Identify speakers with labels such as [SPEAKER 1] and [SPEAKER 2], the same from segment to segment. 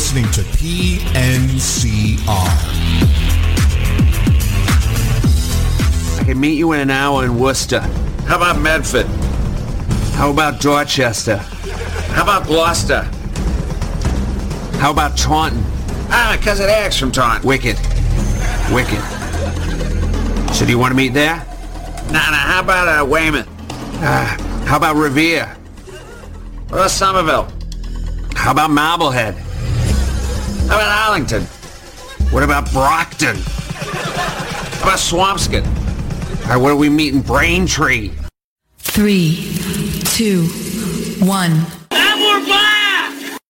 [SPEAKER 1] listening to PNCR.
[SPEAKER 2] I can meet you in an hour in Worcester. How about Medford? How about Dorchester? How about Gloucester? How about Taunton? Ah, cousin Eric's from Taunton. Wicked. Wicked. So do you want to meet there? Nah, nah, how about uh, Weymouth? Uh, how about Revere? About Somerville? How about Marblehead? How about Arlington? What about Brockton? How about Swampscott? All right, what are we meeting? Braintree.
[SPEAKER 3] Three, two, one.
[SPEAKER 4] And we're back!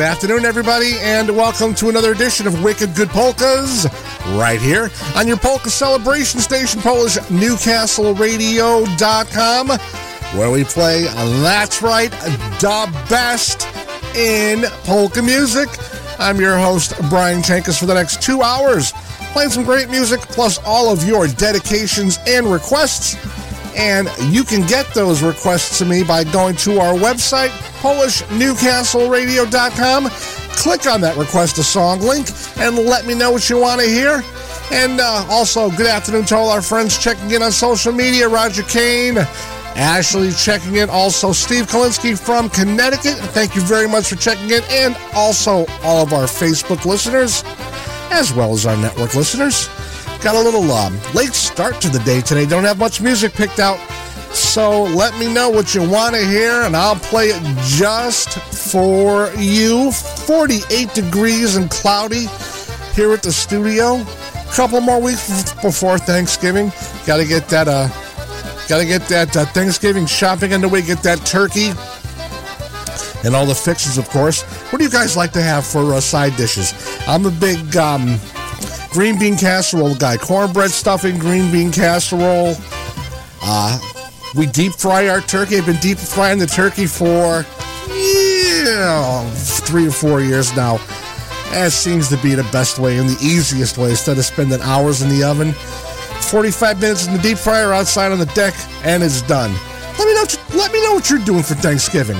[SPEAKER 5] Good afternoon, everybody, and welcome to another edition of Wicked Good Polkas, right here on your polka celebration station, Polish NewcastleRadio.com, where we play, that's right, the best in polka music. I'm your host, Brian Chenkus, for the next two hours, playing some great music, plus all of your dedications and requests. And you can get those requests to me by going to our website, PolishNewcastleRadio.com. Click on that request a song link and let me know what you want to hear. And uh, also, good afternoon to all our friends checking in on social media. Roger Kane, Ashley checking in. Also, Steve Kalinsky from Connecticut. Thank you very much for checking in. And also, all of our Facebook listeners, as well as our network listeners. Got a little um, late start to the day today. Don't have much music picked out. So let me know what you want to hear, and I'll play it just for you. 48 degrees and cloudy here at the studio. Couple more weeks before Thanksgiving. Got to get that. Uh, got to get that uh, Thanksgiving shopping underway. Get that turkey and all the fixes, of course. What do you guys like to have for uh, side dishes? I'm a big um, green bean casserole guy. Cornbread stuffing, green bean casserole. Uh, we deep fry our turkey. I've been deep frying the turkey for yeah, three or four years now. That seems to be the best way and the easiest way instead of spending hours in the oven. 45 minutes in the deep fryer outside on the deck, and it's done. Let me know. Let me know what you're doing for Thanksgiving.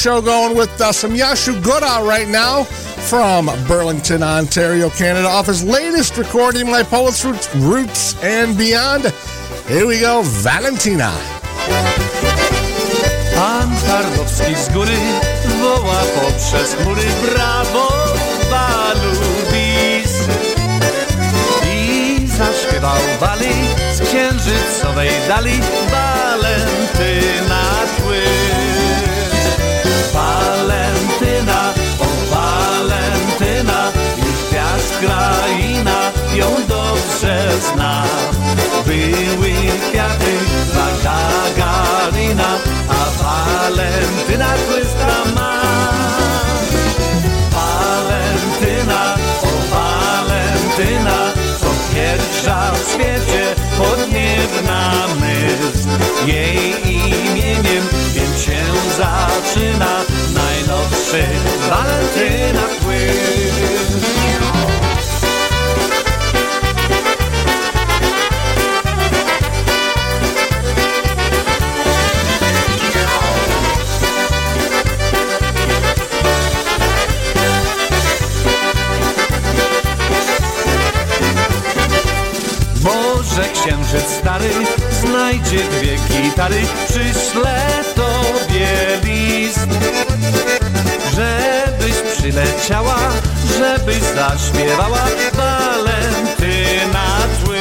[SPEAKER 5] Show going with uh, some Yashu Goda right now from Burlington, Ontario, Canada, off his latest recording, My Polish Roots, Roots and Beyond. Here we go, Valentina.
[SPEAKER 6] Pan z góry woła poprzez chmury brawo i zaśpiewał wali z księżycowej dali kraina ją dobrze zna były kwiaty Gagarina, a Walentyna tłyska ma. Walentyna, o Walentyna, to pierwsza w świecie podniebna myśl. Jej imieniem więc się zaczyna najnowszy Walentyna płyn. Znajdzie dwie gitary, przyszle tobie list. Żebyś przyleciała, żebyś zaśpiewała Walentyna tły.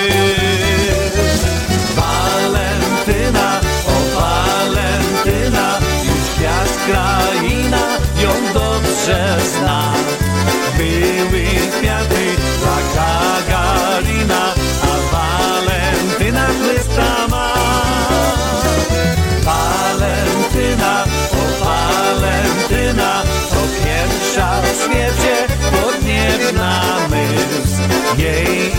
[SPEAKER 6] Walentyna, o Walentyna, już gwiazd kraina ją dobrze zna. Były kwiaty dla Gagarina, a Walentyna Chrysta Jej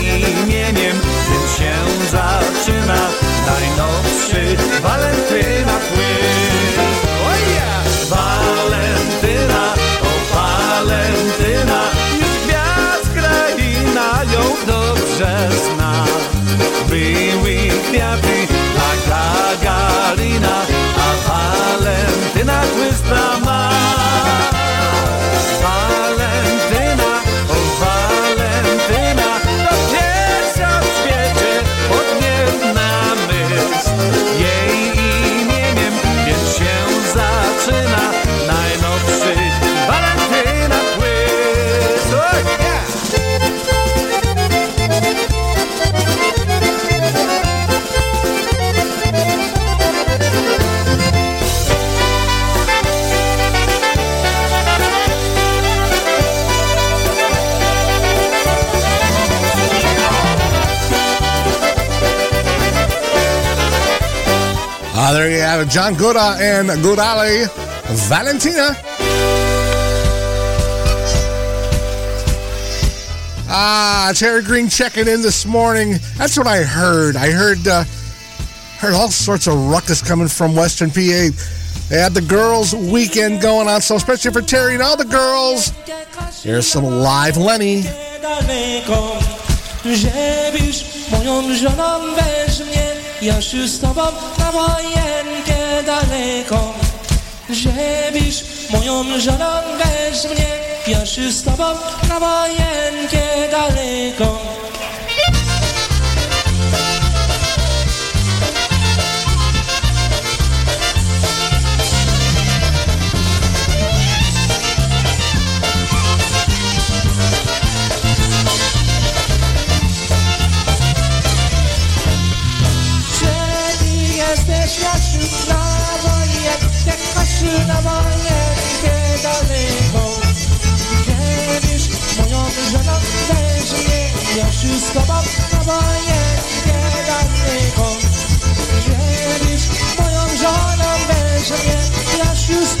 [SPEAKER 6] imieniem tym się zaczyna najnowszy Walentyna płyn. Oh yeah! Walentyna, o Walentyna, już gwiazd kraina ją dobrze zna. Były kwiaty dla Gagarina, a Walentyna chłysta ma.
[SPEAKER 5] Ah, there you have it. John Guda and Gudali Valentina. Ah, Terry Green checking in this morning. That's what I heard. I heard uh, heard all sorts of ruckus coming from Western PA. They had the girls' weekend going on, so especially for Terry and all the girls, here's some live Lenny.
[SPEAKER 7] moją żoną Ja już z tobą na wojenkę daleką. Żebyś moją żoną weź mnie. Ja już z tobą na wojenkę daleką Z tobą na wojenkę daleką Żebyś moją żoną weź mnie. Jasiu z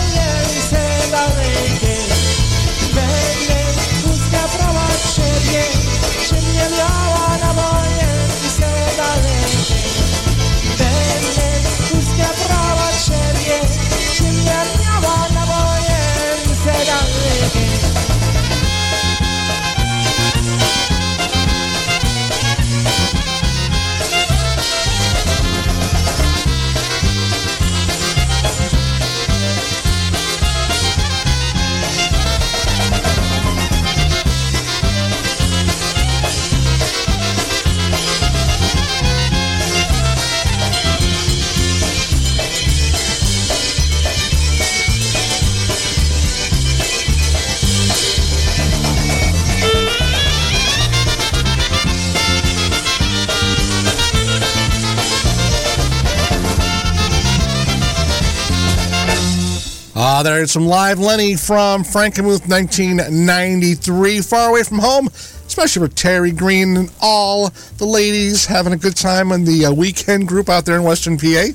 [SPEAKER 5] Uh, there's some live Lenny from Frankenmuth 1993. Far away from home, especially for Terry Green and all the ladies having a good time on the uh, weekend group out there in Western PA.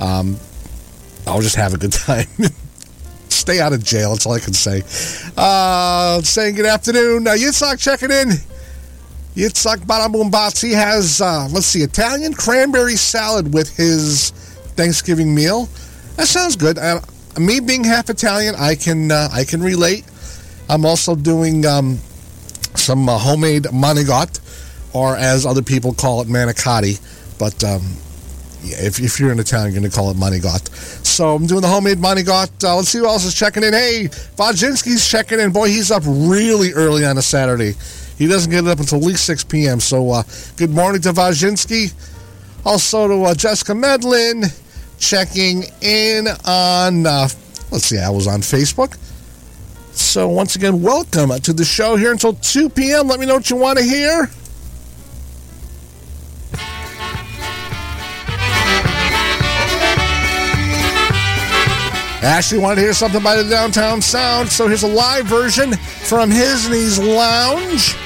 [SPEAKER 5] Um, I'll just have a good time. Stay out of jail, that's all I can say. Uh, saying good afternoon. Uh, Yitzhak checking in. Yitzhak Barabumbatsi has, uh, let's see, Italian cranberry salad with his Thanksgiving meal. That sounds good. Uh, me being half Italian, I can uh, I can relate. I'm also doing um, some uh, homemade manigot, or as other people call it, manicotti. But um, if, if you're an Italian, you're going to call it manigot. So I'm doing the homemade manigot. Uh, let's see who else is checking in. Hey, Vajinsky's checking in. Boy, he's up really early on a Saturday. He doesn't get it up until at least 6 p.m. So uh, good morning to Vajinsky. Also to uh, Jessica Medlin checking in on, uh, let's see, I was on Facebook. So once again, welcome to the show here until 2 p.m. Let me know what you want to hear. Ashley wanted to hear something by the Downtown Sound, so here's a live version from His Knees Lounge.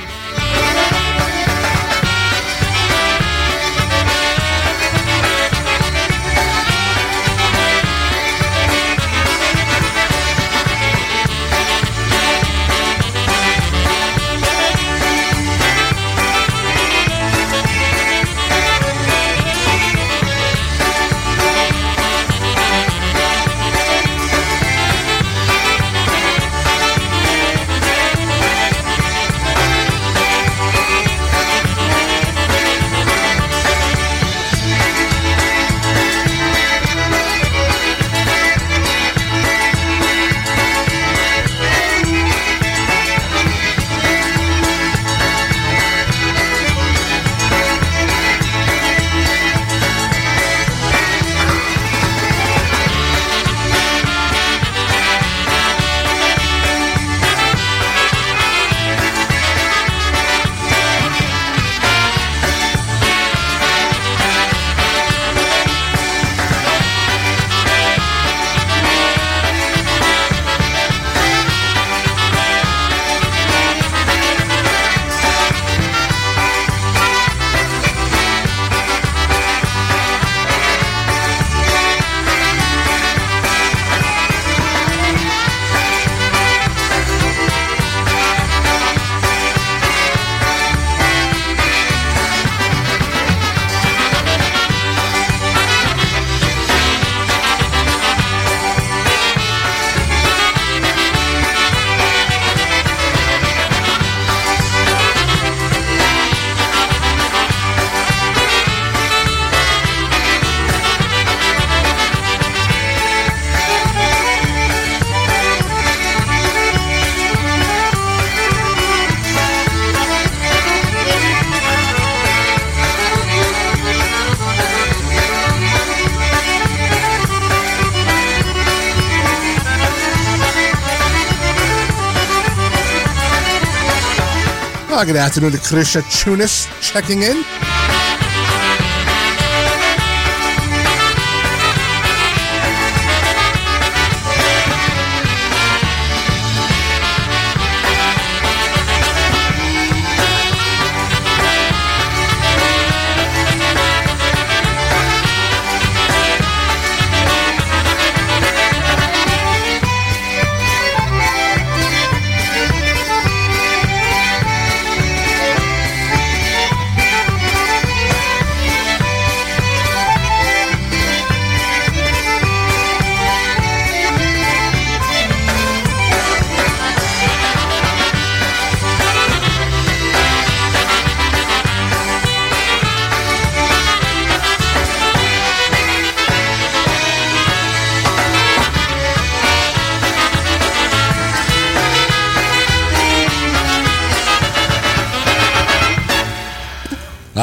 [SPEAKER 5] Good afternoon to Krisha Chunis checking in.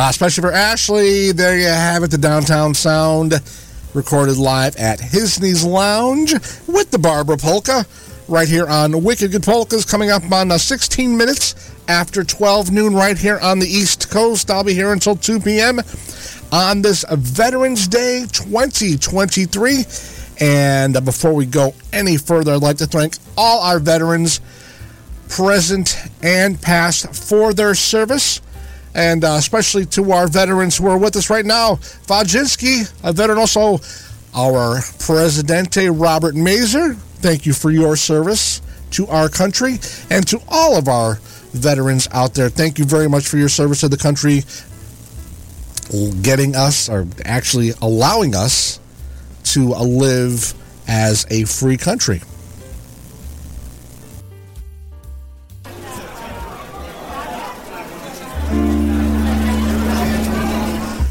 [SPEAKER 5] Especially for Ashley, there you have it, the Downtown Sound, recorded live at Hisney's Lounge with the Barbara Polka, right here on Wicked Good Polkas, coming up on uh, 16 minutes after 12 noon, right here on the East Coast. I'll be here until 2 p.m. on this Veterans Day 2023. And uh, before we go any further, I'd like to thank all our veterans, present and past, for their service. And uh, especially to our veterans who are with us right now. Vajinski, a veteran, also our Presidente Robert Mazer. Thank you for your service to our country and to all of our veterans out there. Thank you very much for your service to the country, getting us, or actually allowing us to live as a free country.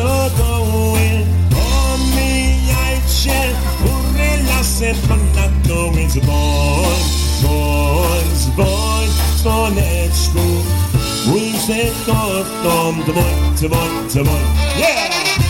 [SPEAKER 8] hej, sokoły, omijajcie, góry, lasy, ponad domy dzwon, dzwon, dzwon, dzwoneczku. Mój sektor, dom, dzwon, dzwon, dzwon, yeah!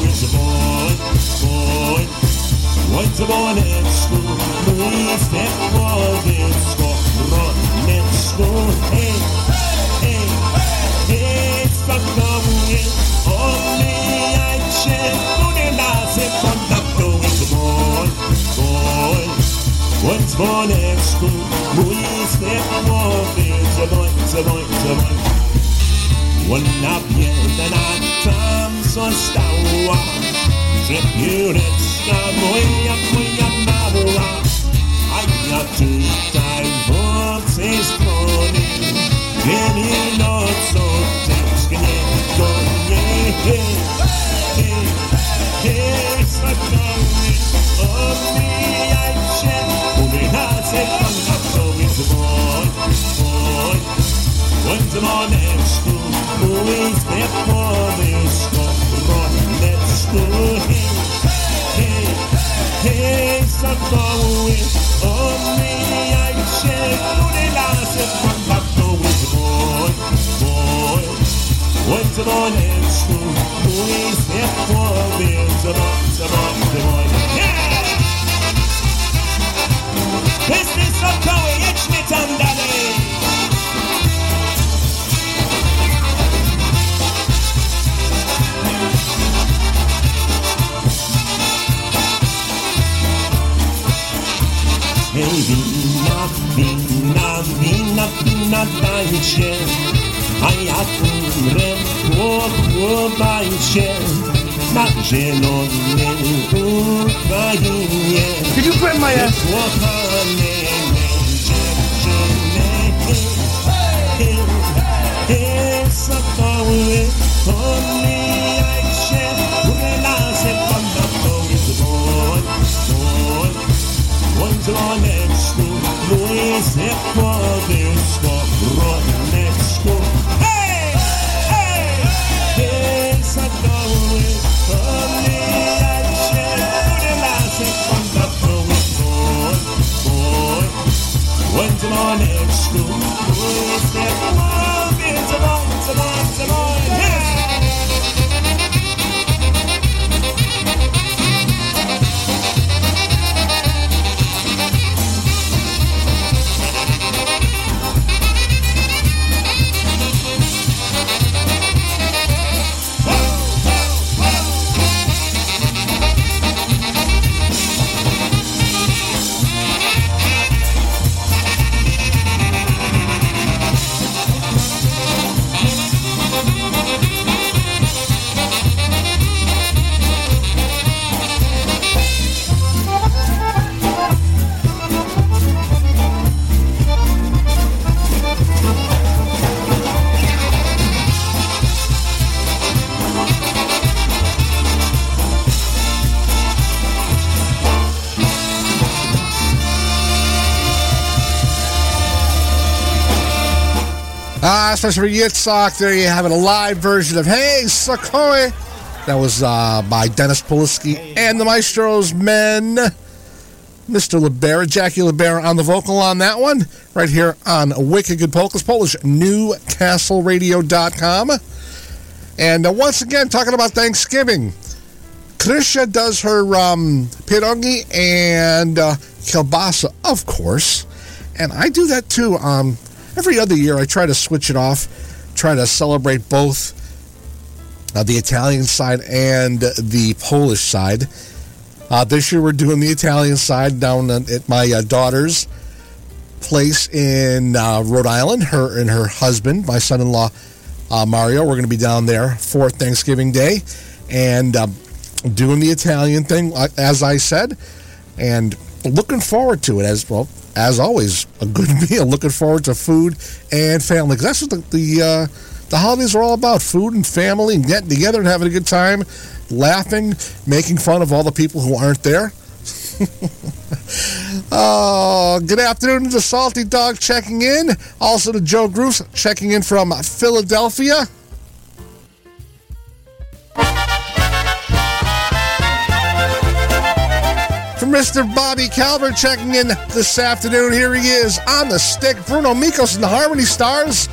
[SPEAKER 8] Oj, dzwoneczku, mój stepłowiecko, roneczku, hej, hej, hej, spakołuję, omijajcie, mnie lasy kontaktuję, dzwoń, dzwoń, oj, dzwoneczku, mój stepłowiec, dzwoń, dzwoń, dzwoń. Ona biedna tam została, Przepióreczka moja, moja mała, a ja tutaj w obcej stronie, dzień i nocą tęsknię do niej. Hej, hej, hej, sokoły, omijajcie, uwychacę kontaktowy dzwoń, dzwoń, dzwoń dzwoneczku, mój stepowysko, wina, wina, wina, wina dajcie, a jak umrę, chłopajcie na zielonej Ukrainie.
[SPEAKER 4] Could you grab my ass?
[SPEAKER 8] Kochane dziewczyny, hej, hej, sokoły, omijajcie, górę lasy ponadtowy dzwoń, dzwoń, dzwoń dzwoneczku, mój sekwodysko, roneczku. Dzwoń dzwoneczku, mój
[SPEAKER 5] For Yitzhak. There you have it, a live version of Hey Sakoi. That was uh, by Dennis Polisky and the Maestro's Men. Mr. Libera, Jackie Libera on the vocal on that one, right here on Wicked Good Polkas, Polish, newcastleradio.com. And uh, once again, talking about Thanksgiving, Krisha does her um, pierogi and uh, kielbasa, of course. And I do that too. Um, every other year, I try to switch it off, try to celebrate both uh, the Italian side and the Polish side. Uh, this year we're doing the Italian side down at my uh, daughter's place in uh, Rhode Island. Her and her husband, my son-in-law uh, Mario, we're going to be down there for Thanksgiving Day and um, doing the Italian thing, uh, as I said, and looking forward to it. As well, as always, a good meal. Looking forward to food and family that's what the the, uh, the holidays are all about: food and family, and getting together and having a good time laughing, making fun of all the people who aren't there. oh, good afternoon to Salty Dog checking in. Also to Joe Groose checking in from Philadelphia. Mr. Bobby Calvert checking in this afternoon. Here he is on the stick. Bruno Mikos and the Harmony Stars.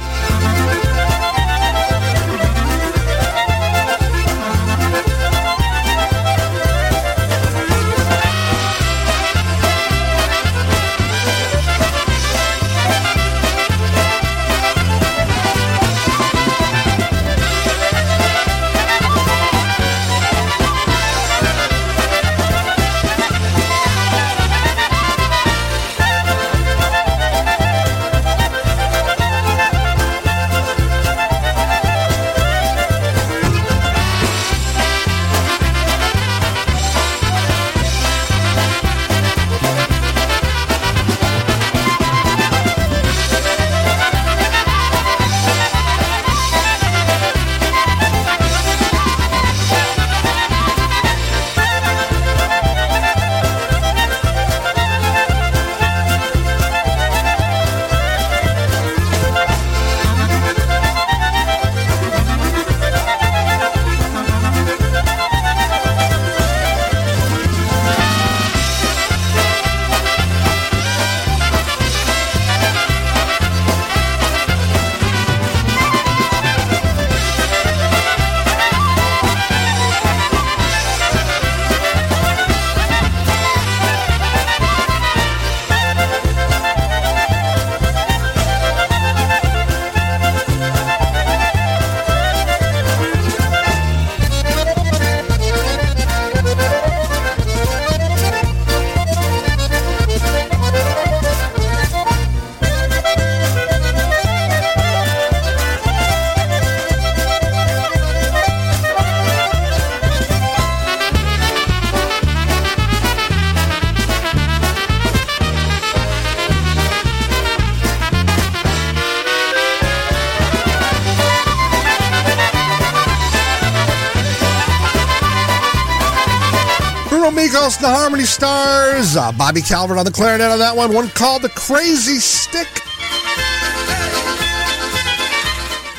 [SPEAKER 5] The Harmony Stars. Uh, Bobby Calvert on the clarinet on that one. One called The Crazy Stick.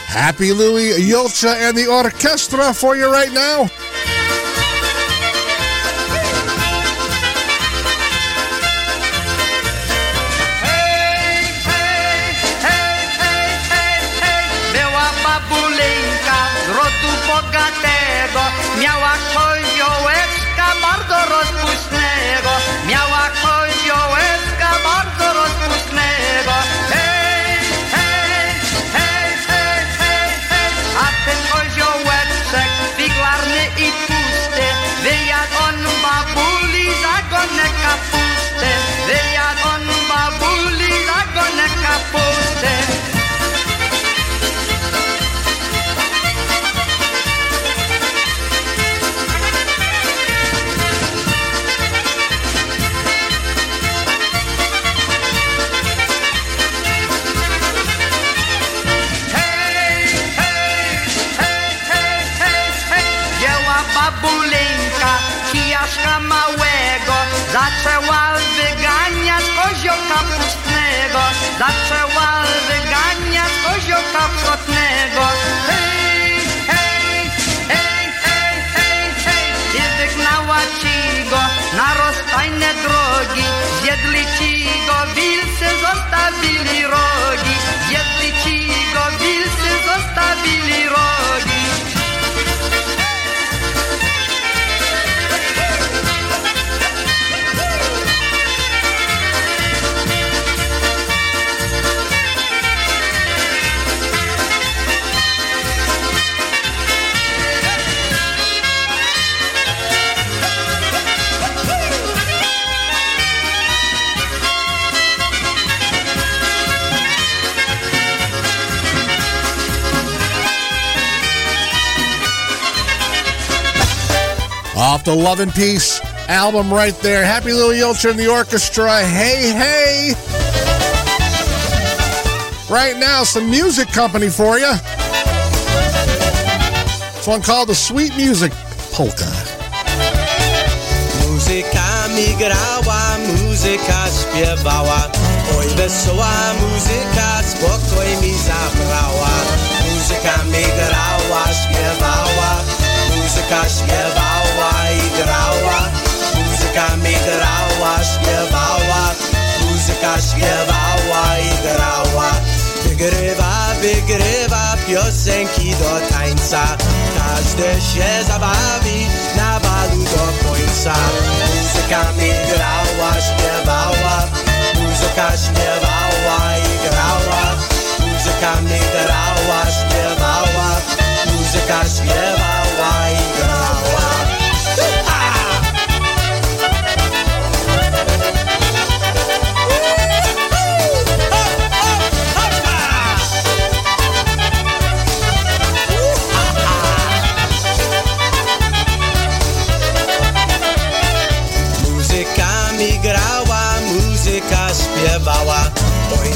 [SPEAKER 5] Happy Louie Julcia and the orchestra for you right now.
[SPEAKER 9] w Hej, hej, hej, hej, hej, małego, zaczęła wyganiać koziołka puszka kozioł kapotnego. Hej, hej, hej, hej, hej, hej, język nałaci go na rozstajne drogi. Zjedli ci go, wilcy zostawili rogi.
[SPEAKER 5] Off the Love and Peace album right there. Happy Louie Julcia and the orchestra. Hey, hey. Right now, some music company for you. It's one called the Sweet Music Polka.
[SPEAKER 10] Muzyka mi grała, muzyka śpiewała Oj wesoła muzyka, spokój mi zabrała Muzyka mi grała, śpiewała Muzyka śpiewała grała Muzyka mi grała, śpiewała Muzyka śpiewała i grała. Wygrywa, wygrywa piosenki do tańca. Każdy się zabawi na balu do końca. Muzyka mi grała, śpiewała Muzyka śpiewała i grała. Muzyka mi grała, śpiewała Muzyka śpiewała i grała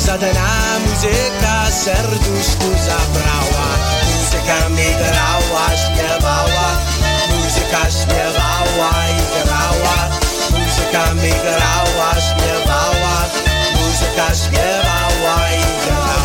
[SPEAKER 10] zadana muzyka serduszku zabrała Muzyka mi grała, śpiewała. Muzyka śpiewała i grała. Muzyka mi grała, śpiewała. Muzyka śpiewała i grała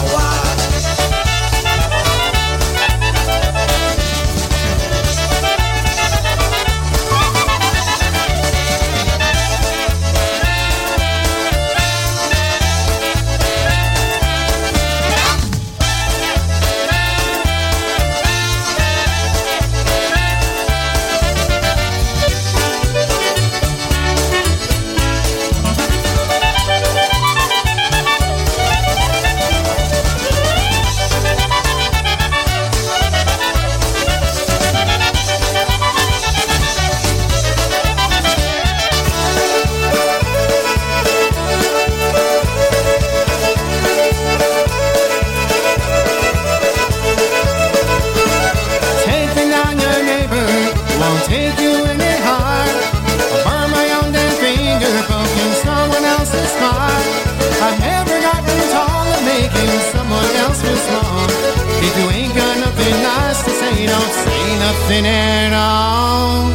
[SPEAKER 11] nothing at all.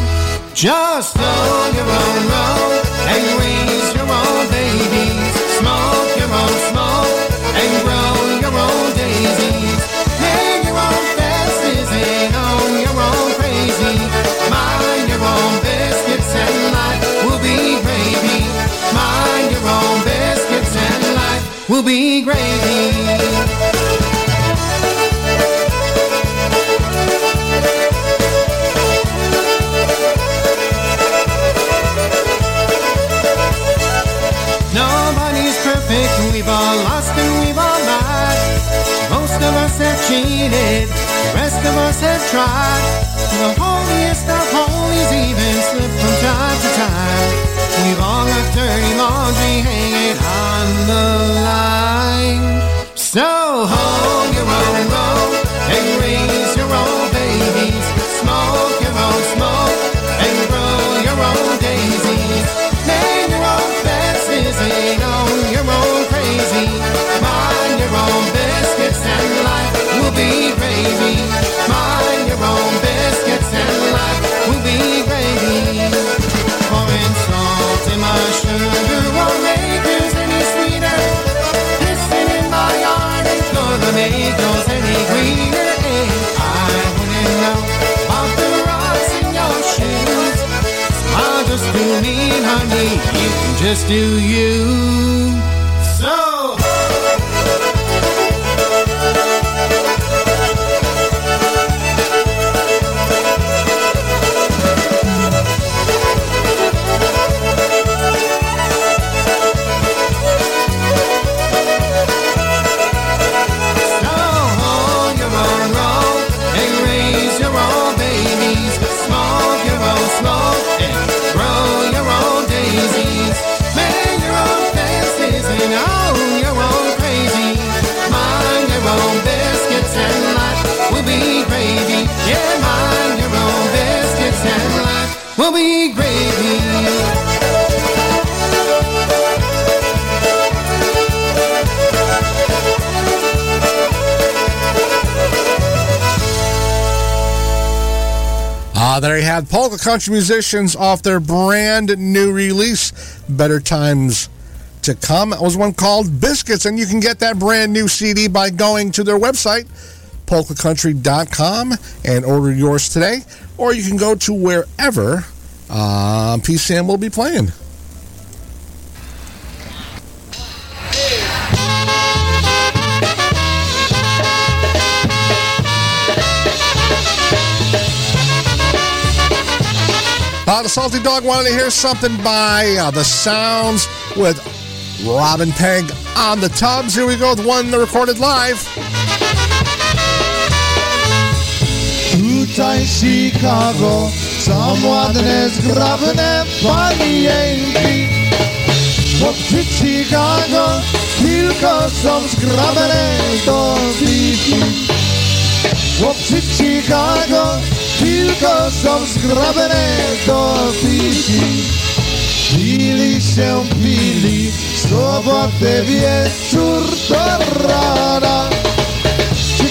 [SPEAKER 11] Just own your own road and raise your own babies. Smoke your own smoke and grow your own daisies. Make your own fences and own your own crazy. Mind your own biscuits and life will be gravy. Mind your own biscuits and life will be gravy. The rest of us have tried. The holiest of holies even slip from time to time. We've all got dirty laundry hanging on the line. So just do you.
[SPEAKER 5] Ah, there you have polka country musicians off their brand new release, Better Times to Come. It was one called Biscuits, and you can get that brand new CD by going to their website, polkacountry.com, and order yours today. Or you can go to wherever uh, will be playing. Salty Dog wanted to hear something by uh, The Sounds with Robin Peg on the tubs. Here we go with one that recorded live.
[SPEAKER 12] Tutaj Chicago są ładne, zgrabne panienki. Chłopcy Chicago tylko są zgrabne do piwki. Chłopcy Chicago tylko są zgrabne do piwki. Pili się, pili, sobotę wieczór do rana.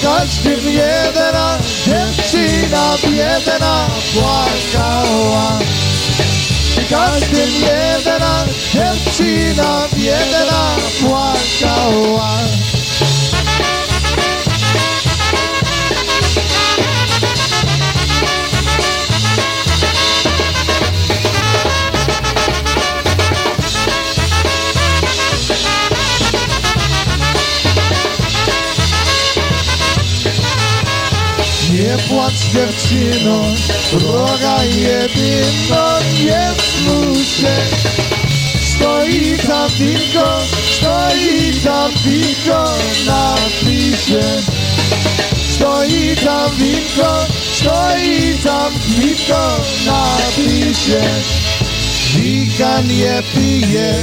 [SPEAKER 12] Każdym jedna dziewczyna biedna płakała. Każdym jedna dziewczyna biedna płakała. Nie płacz dziewczyno, droga jedyno, nie smuj się. Stoi tam winko, stoi tam winko na pisie. Stoi tam winko, stoi tam winko na pisie. Wika nie pije,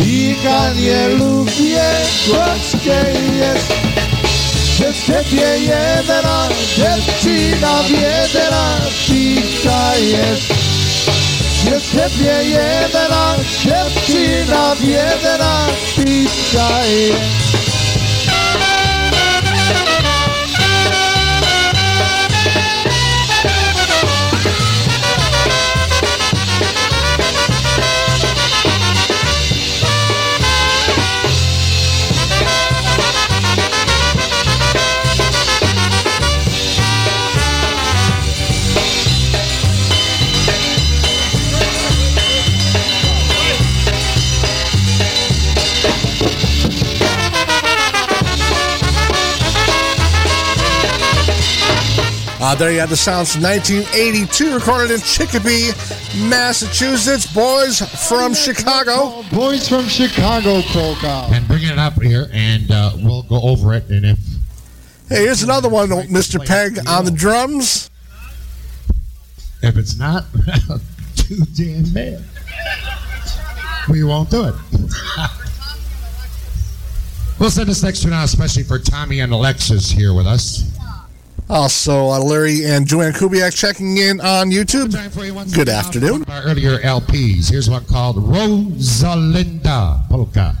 [SPEAKER 12] wika nie lubię, gorzkie jest świecie jedyna dziewczyna wiedera cisza jest. Jest świetnie jedyna dziewczyna wiedera cisza jest.
[SPEAKER 5] Uh, there you have the sounds from 1982, recorded in Chicopee, Massachusetts. Boys from Chicago.
[SPEAKER 12] Boys from Chicago polka.
[SPEAKER 13] And bring it up here, and uh, we'll go over it. And if
[SPEAKER 5] Hey, here's another one, Mr. Peg on the drums.
[SPEAKER 13] if it's not too damn bad, we won't do it. we'll send this next one out, especially for Tommy and Alexis here with us.
[SPEAKER 5] Also, uh, Larry and Joanne Kubiak checking in on YouTube. Good afternoon.
[SPEAKER 13] Our earlier LPs. Here's one called Rosalinda Polka.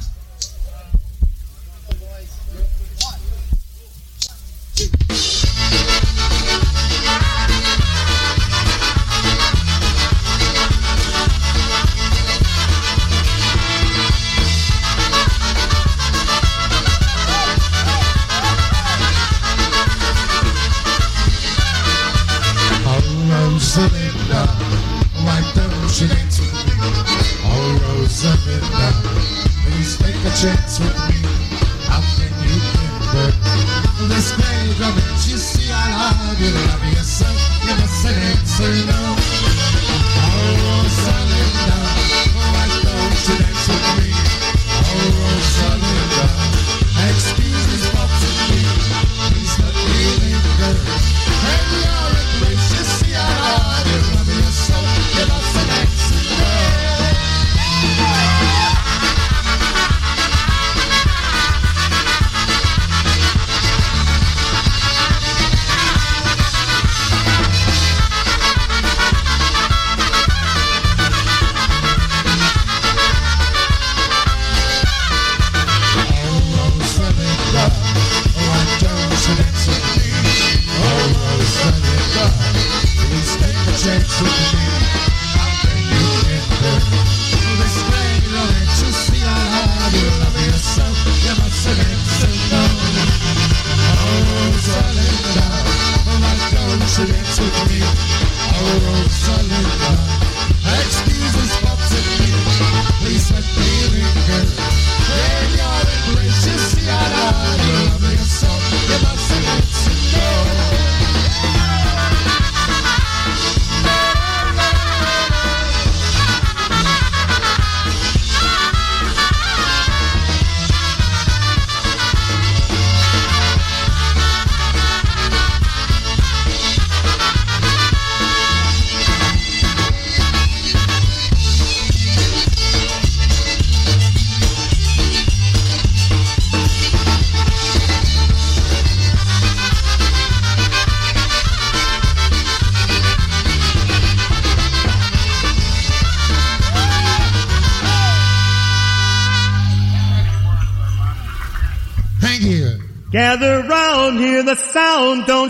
[SPEAKER 13] Excuses,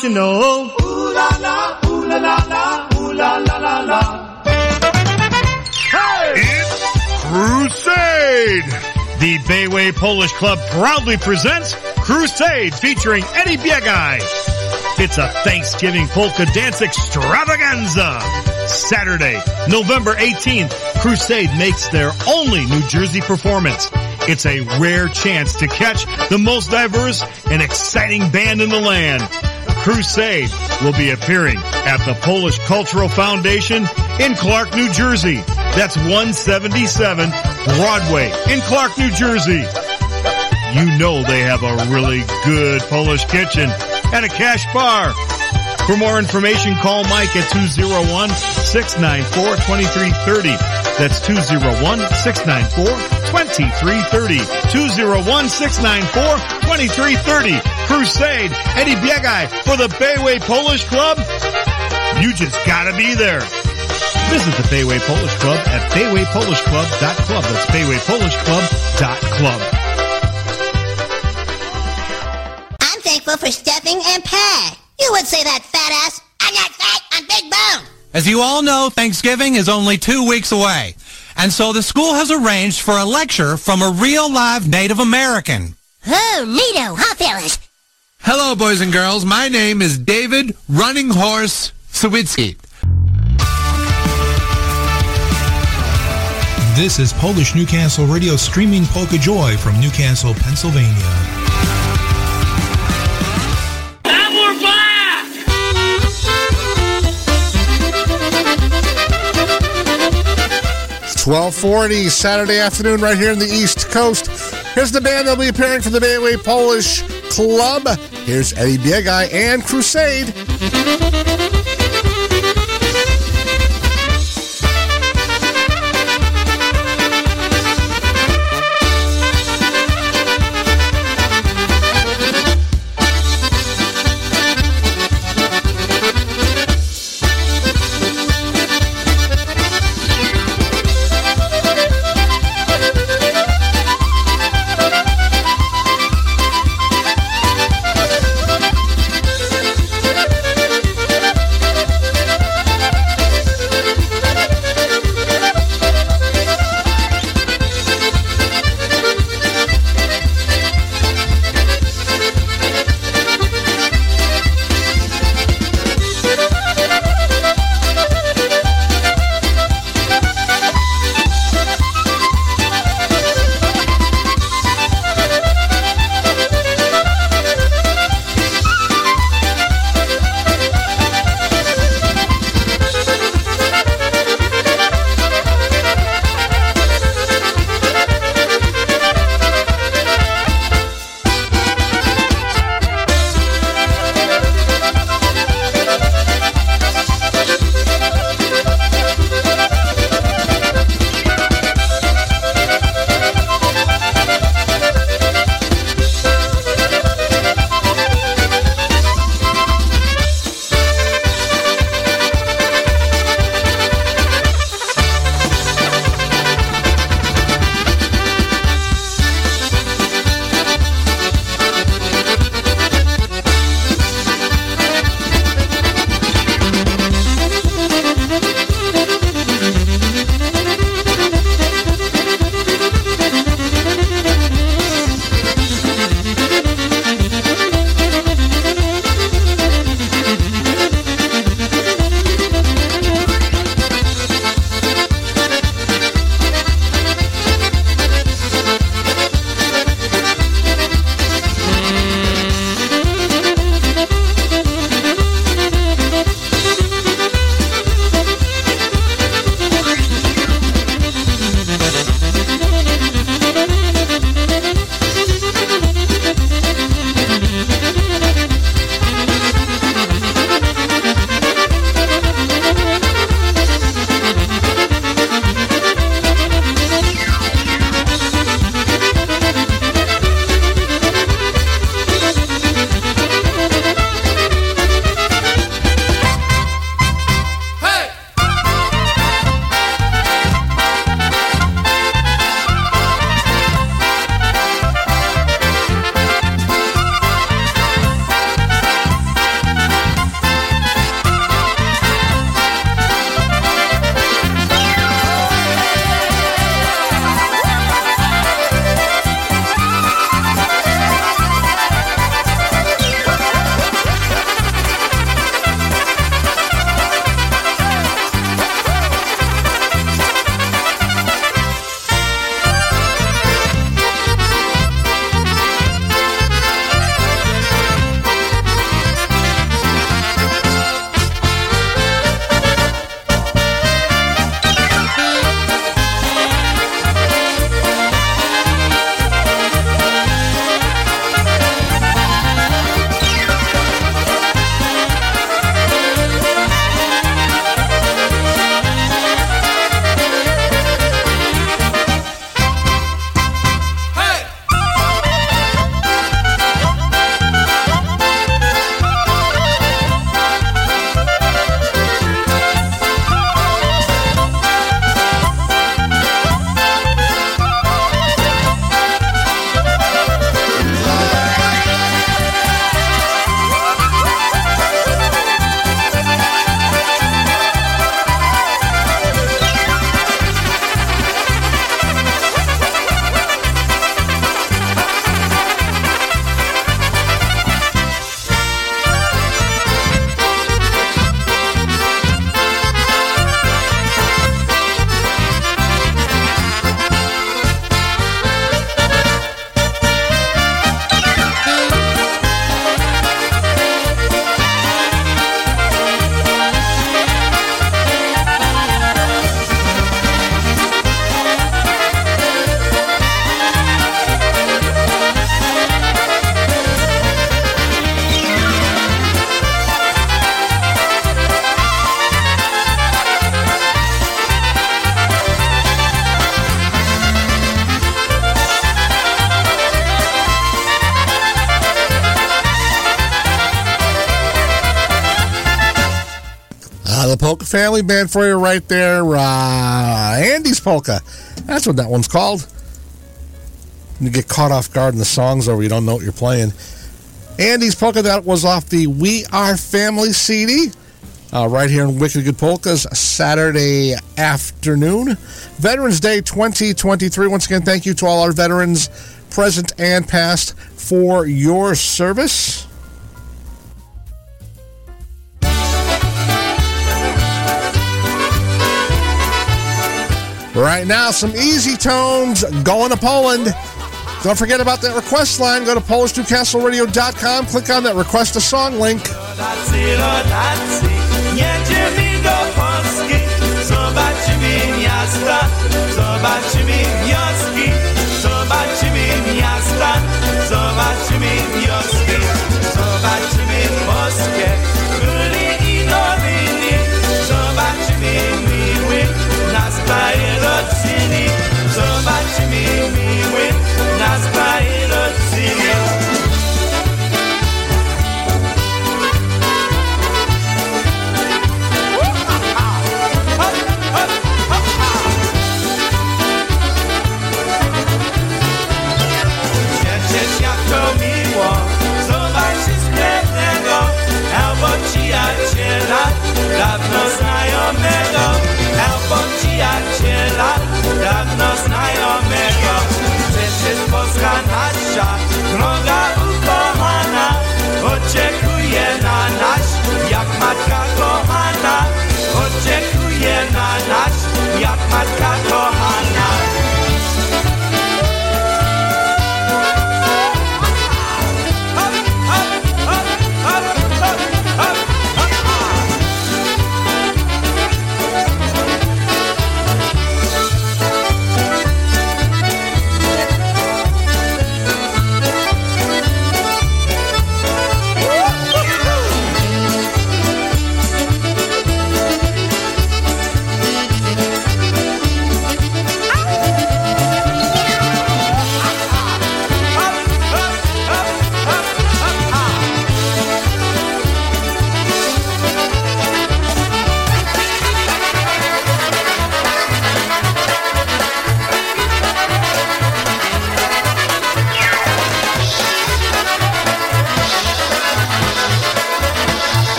[SPEAKER 8] don't you know? Ooh la la, ooh la la la, ooh la la la la.
[SPEAKER 14] It's Crusade! The Bayway Polish Club proudly presents Crusade featuring Eddie Biegai. It's a Thanksgiving polka dance extravaganza. Saturday, November 18th, Crusade makes their only New Jersey performance. It's a rare chance to catch the most diverse and exciting band in the land. Crusade will be appearing at the Polish Cultural Foundation in Clark, New Jersey. That's 177 Broadway in Clark, New Jersey. You know they have a really good Polish kitchen and a cash bar. For more information, call Mike at 201-694-2330. That's 201-694-2330. 201-694-2330. Crusade, Eddie Biegai for the Bayway Polish Club. You just gotta be there. Visit the Bayway Polish Club at baywaypolishclub.club. That's baywaypolishclub.club.
[SPEAKER 15] I'm thankful for Stepping and Pat. You would say that, fat ass. I'm not fat, I'm big bone.
[SPEAKER 16] As you all know, Thanksgiving is only two weeks away. And so the school has arranged for a lecture from a real live Native American.
[SPEAKER 15] Oh, neato, huh, fellas?
[SPEAKER 17] Hello, boys and girls. My name is David Running Horse Sawicki.
[SPEAKER 18] This is Polish Newcastle Radio streaming Polka Joy from New Castle, Pennsylvania.
[SPEAKER 4] And we're
[SPEAKER 5] 1240 Saturday afternoon right here in the East Coast. Here's the band that'll be appearing for the Bayway Polish Club. Here's Eddie Biegai and Crusade. Family Band for you right there. Uh, Andy's Polka. That's what that one's called. You get caught off guard in the songs over, you don't know what you're playing. Andy's Polka, that was off the We Are Family CD. Uh, right here in Wicked Good Polkas, Saturday afternoon. Veterans Day 2023. Once again, thank you to all our veterans, present and past, for your service. Right now, some easy tones going to Poland. Don't forget about that request line. Go to PolishNewcastleRadio.com. Click on that request a song link.
[SPEAKER 19] Zobaczymy miasta, zobaczymy wioski Zobaczymy dawno znajomego, albo przyjaciela, dawno znajomego. Przecież Polska nasza, droga ukochana, oczekuje na nas, jak matka kochana, oczekuje na nas, jak matka kochana.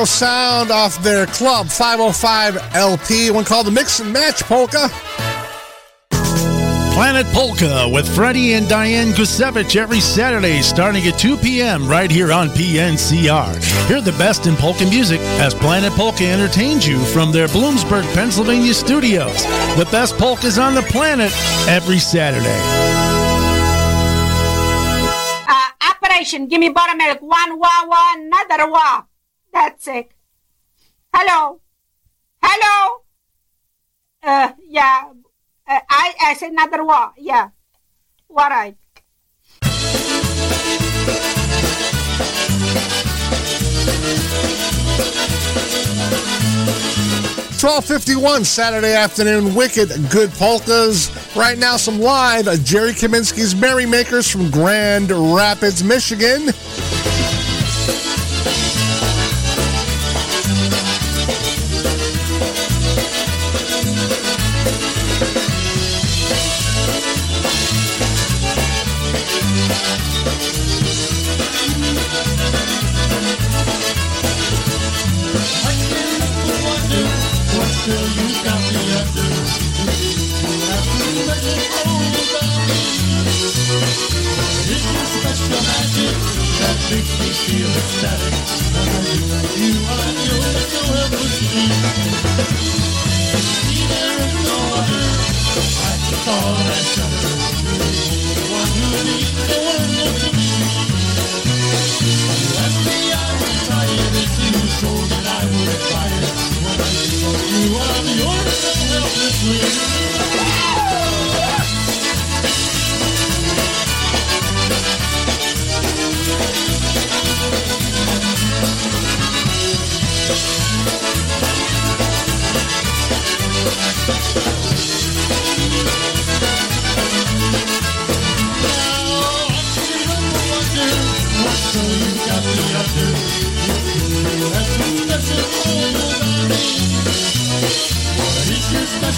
[SPEAKER 5] Chicago Sound off their Club 505 LP, one called the Mix and Match Polka.
[SPEAKER 20] Planet Polka with Freddie and Diane Gusevich every Saturday starting at 2 p.m. right here on PNCR. Hear the best in polka music as Planet Polka entertains you from their Bloomsburg, Pennsylvania studios. The best polkas on the planet every Saturday.
[SPEAKER 21] Uh, operation, give me buttermilk. One wah wah, another wah.
[SPEAKER 5] 51 Saturday afternoon. Wicked good polkas. Right now, some live Jerry Kaminsky's Merrymakers from Grand Rapids, Michigan.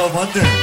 [SPEAKER 22] Babaannen.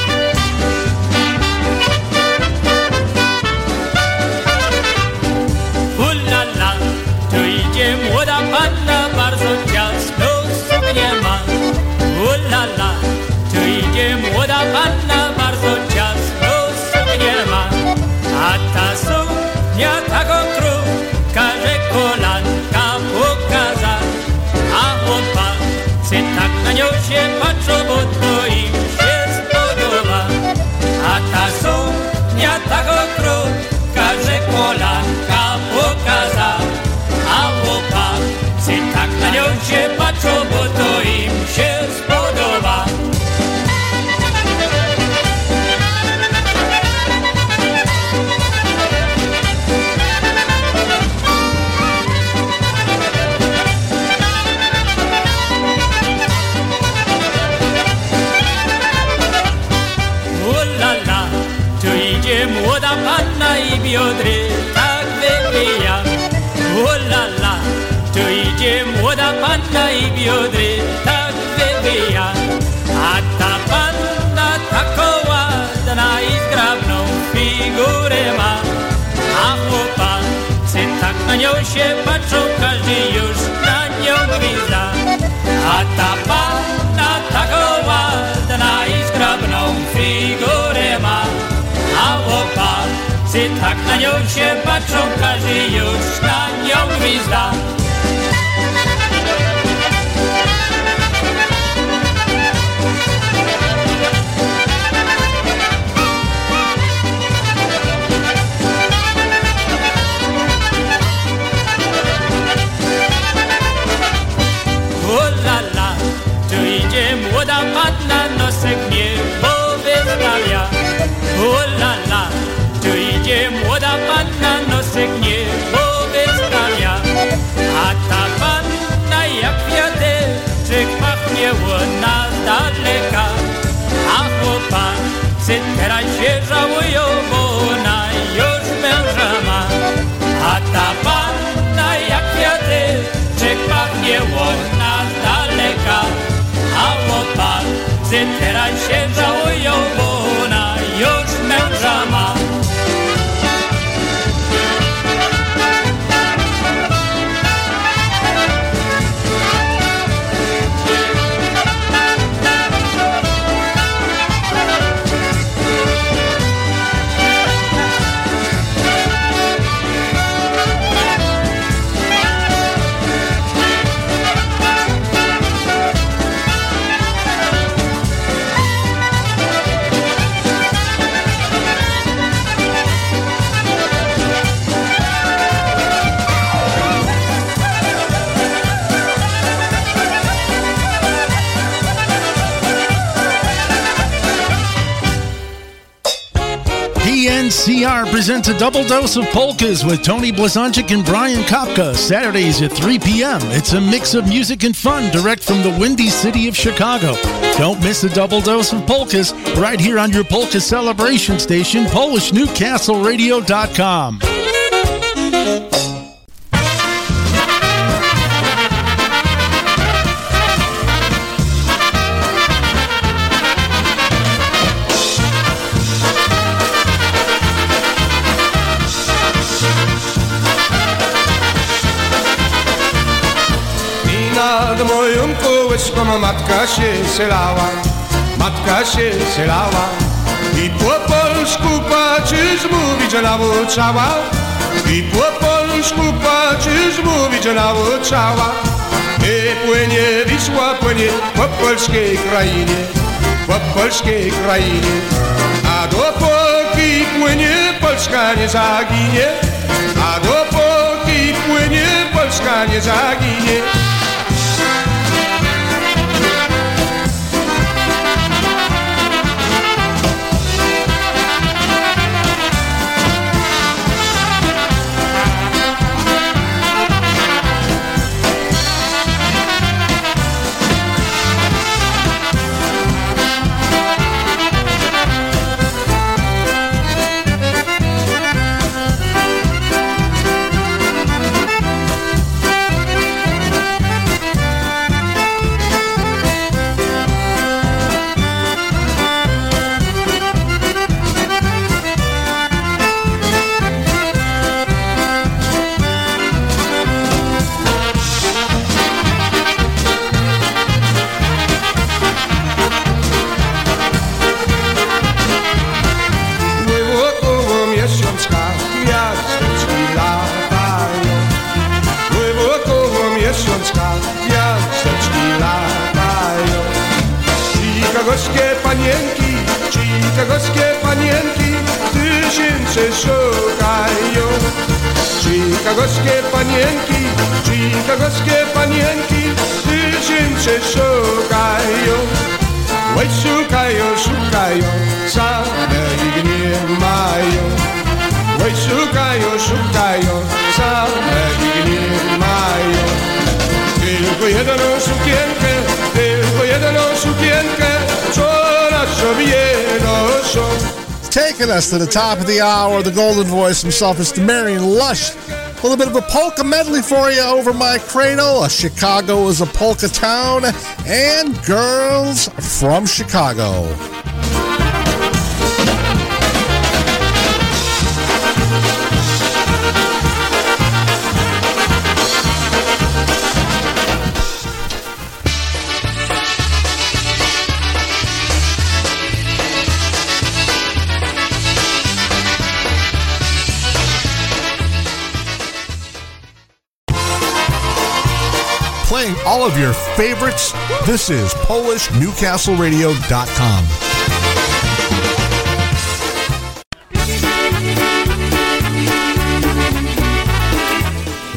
[SPEAKER 22] Nią się patrzą, każdy już na nią gwizda. A ta panna taką ładna i zgrabną figurę ma. A chłopacy tak na nią się patrzą, każdy już na nią gwizda. Tabanna nosek nie powystawia, a tabanna jak wiaderczyk pachniało nas daleka. A chłopacy teraz się żałują, bo ona już męża ma. A tabanna jak wiaderczyk pachniało nas daleka. A chłopacy teraz się żałują, bo
[SPEAKER 20] presents a double dose of polkas with Tony Blazonczyk and Brian Kopka, Saturdays at 3 p.m. It's a mix of music and fun direct from the windy city of Chicago. Don't miss a double dose of polkas right here on your polka celebration station, PolishNewcastleRadio.com.
[SPEAKER 23] kołyską matka się selała, matka się selała. I po polsku patrzysz mówić, że nauczała. I po polsku patrzysz mówić, że nauczała. I płynie Wisła, płynie po polskiej krainie, po polskiej krainie. A dopóki płynie Polska nie zaginie, a dopóki płynie Polska nie zaginie.
[SPEAKER 5] Taking us to the top of the hour, the golden voice himself, Mr. Marion Lush. A little bit of a polka medley for you over my cradle. Chicago is a polka town, and girls from Chicago. All of your favorites. This is PolishNewcastleRadio.com.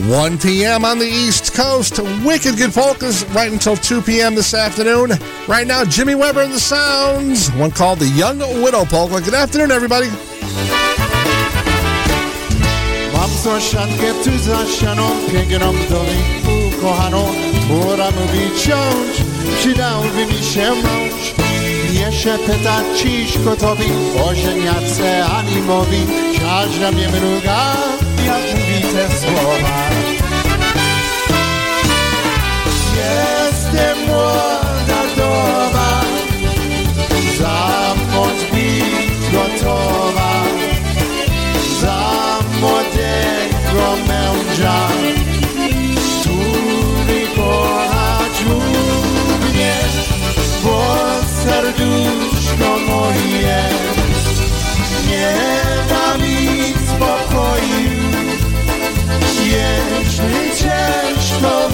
[SPEAKER 5] 1 p.m. on the East Coast. Wicked good polkas right until 2 p.m. this afternoon. Right now, Jimmy Weber and the Sounds. One called the Young Widow Polka. Good afternoon, everybody.
[SPEAKER 24] Mam. Pora mówi ciąć, przydałby mi się mąż. Się pyta ciśko tobie, o żeniace animowi. Każda mnie mruga, jak mówi te słowa. Jestem młoda doba, za moc być gotowa. Za młodego męża, serduszko moje. Nie da mi spokoju. Jest mi ciężko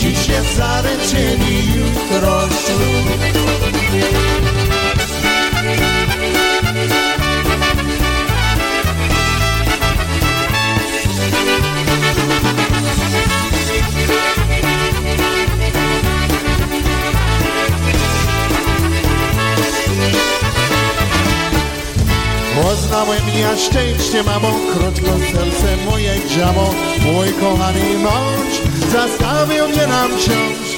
[SPEAKER 24] Dziś jest zaryczyli, jutro ślub Poznałem ja szczęście, mamo, krótko serce moje grzało. Mój kochany mąż zastawił mnie na wciąż.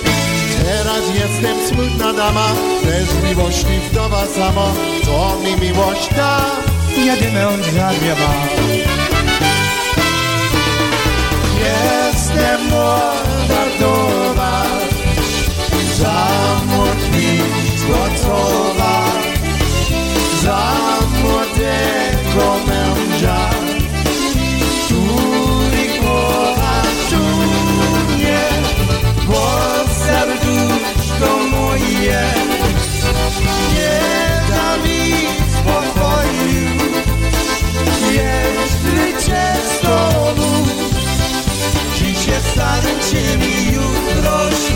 [SPEAKER 24] Teraz jestem smutna dama, bez miłości wdowa samo. Co mi miłość da, jedyną. Jestem młoda wdowa, za młód mi złotowa, za młodego męża, który kocha mnie, bo serduszko moje nie da mi spokoju, jeśli cię z tobą mi jutro ślub.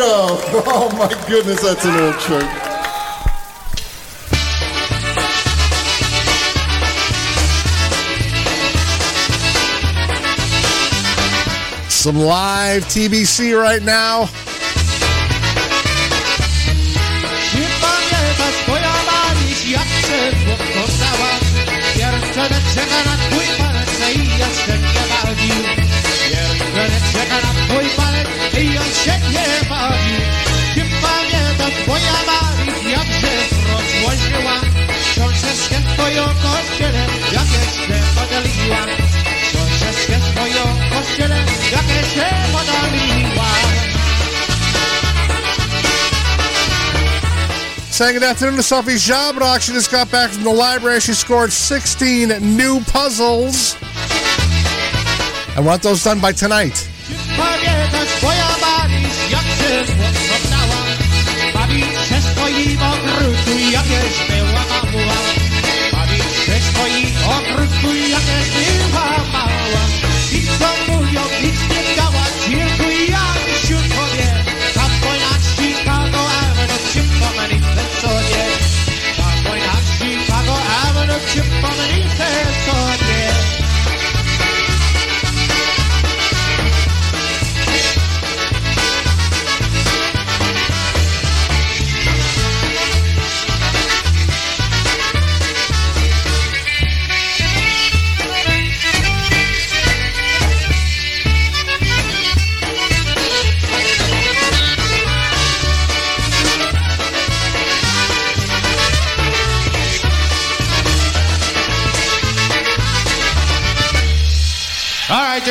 [SPEAKER 24] Oh my goodness, that's an old trick.
[SPEAKER 5] Some live TBC right now.
[SPEAKER 25] I on się nie bawił. Czy pamiętasz, twoja Maryś, jak szybko złożyła? Książeczkę twoją kościele, twoją kościele.
[SPEAKER 5] Saying good afternoon to Sophie Jabrock. She just got back from the library. She scored 16 new puzzles. I want those done by tonight.
[SPEAKER 25] Babi się stoi, w krótki jakieś była, była.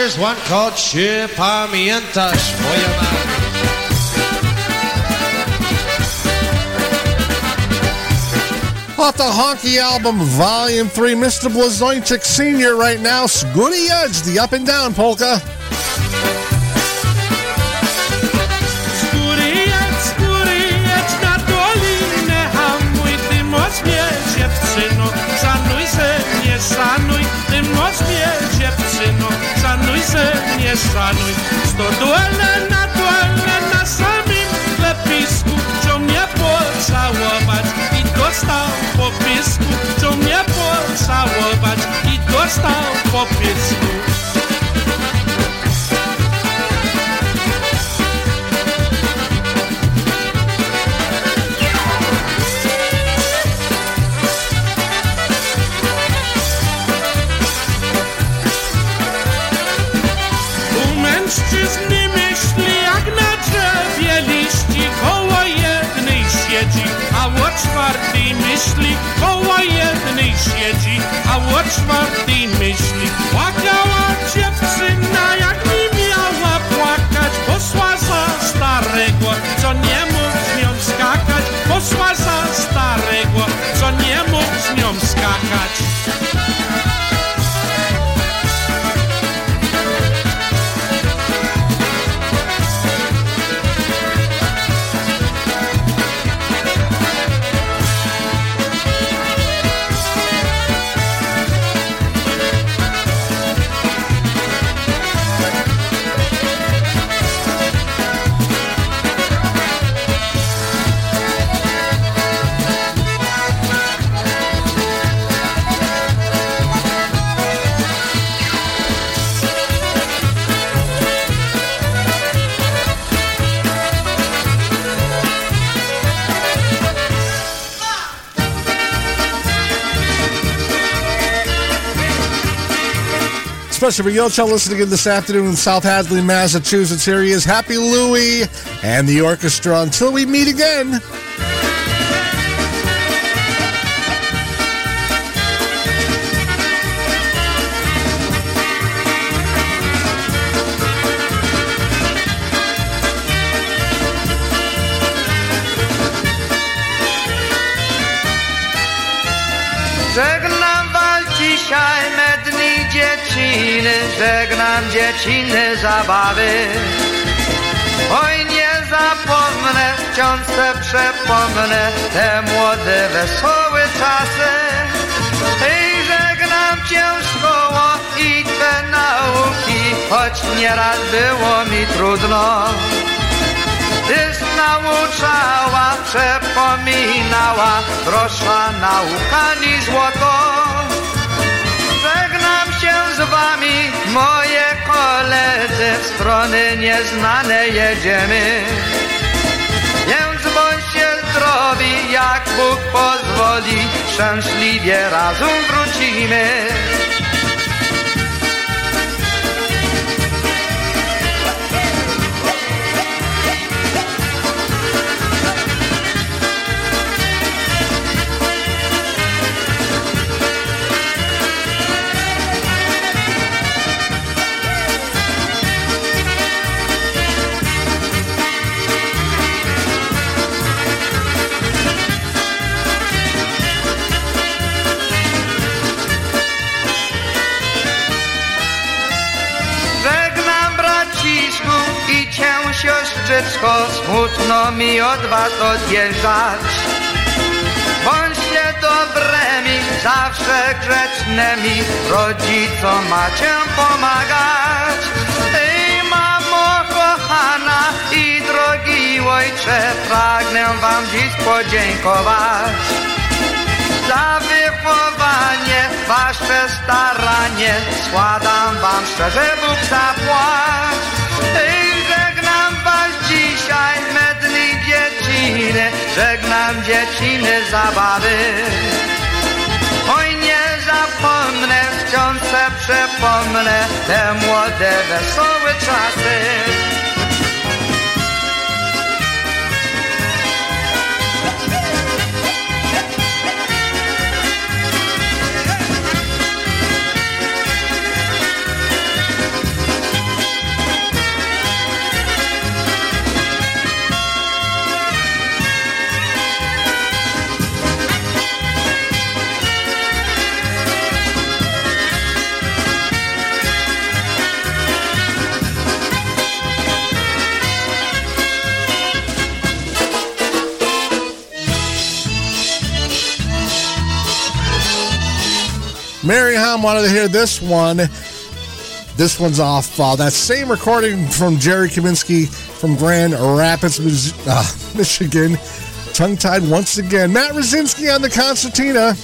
[SPEAKER 25] There's one called Czy pamiętasz moja Maryś?
[SPEAKER 5] Off the Honky album, Volume 3, Mr. Blazończyk Sr. right now. Scooty Edge, the up and down polka.
[SPEAKER 7] Nie szanuj. Stodole na dole na samym lepisku, co mnie pocałować i dostał po pisku, co mnie pocałować i dostał po pisku. Czwartej myśli Koło jednej siedzi, a o czwartej myśli. Płakała dziewczyna jak nie miała płakać Posła za starego, co nie mógł z nią skakać. Posła za starego, co nie mógł z nią skakać
[SPEAKER 5] Especially for Yocho listening in this afternoon in South Hadley, Massachusetts. Here he is, Happy Louie and the orchestra. Until we meet again.
[SPEAKER 9] Żegnam dzieciny zabawy. Oj, nie zapomnę, wciąż se przepomnę te młode, wesołe czasy. Ej, żegnam cię szkoło i twe nauki, choć nieraz było mi trudno. Tyś nauczała, przepominała, droższa nauka ni złoto. Z wami, moje koledzy, w strony nieznane jedziemy. Więc bądźcie zdrowi, jak Bóg pozwoli, szczęśliwie razem wrócimy. Siostrzyczko, smutno mi od was odjeżdżać. Bądźcie dobrymi, zawsze grzecznymi, rodzicom macie pomagać. Ej, mamo kochana i drogi ojcze, pragnę wam dziś podziękować za wychowanie, wasze staranie, składam wam szczerze Bóg zapłać. Ej, dzieciny, żegnam dzieciny zabawy. Oj, nie zapomnę, wciąż se przepomnę te młode, wesołe czasy.
[SPEAKER 5] Ham wanted to hear this one. This one's off uh, that same recording from Jerry Kaminsky from Grand Rapids, uh, Michigan. Tongue tied once again. Matt Rosinski on the concertina.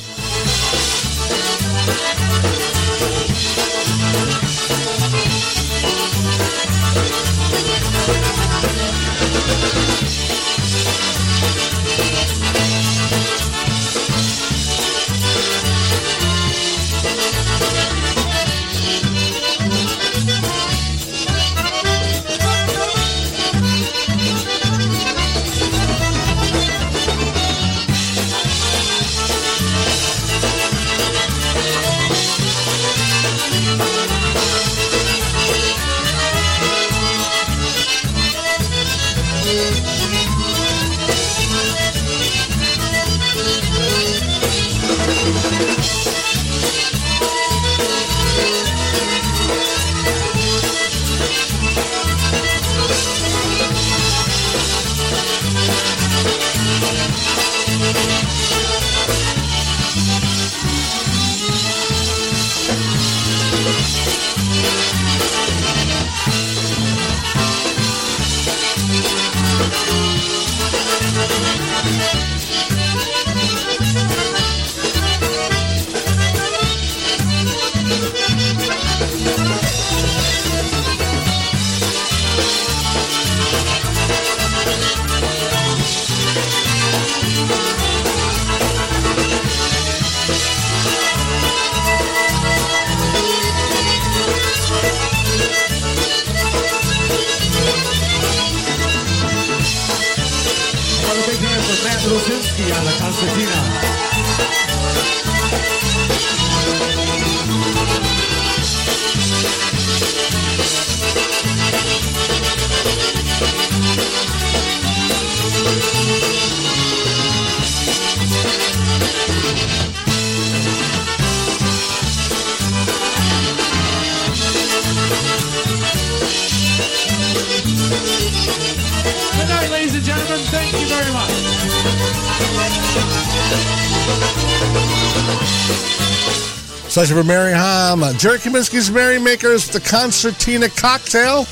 [SPEAKER 8] pleasure for Mary Ham, uh, Jerry Kaminsky's Merrymakers, the concertina cocktail.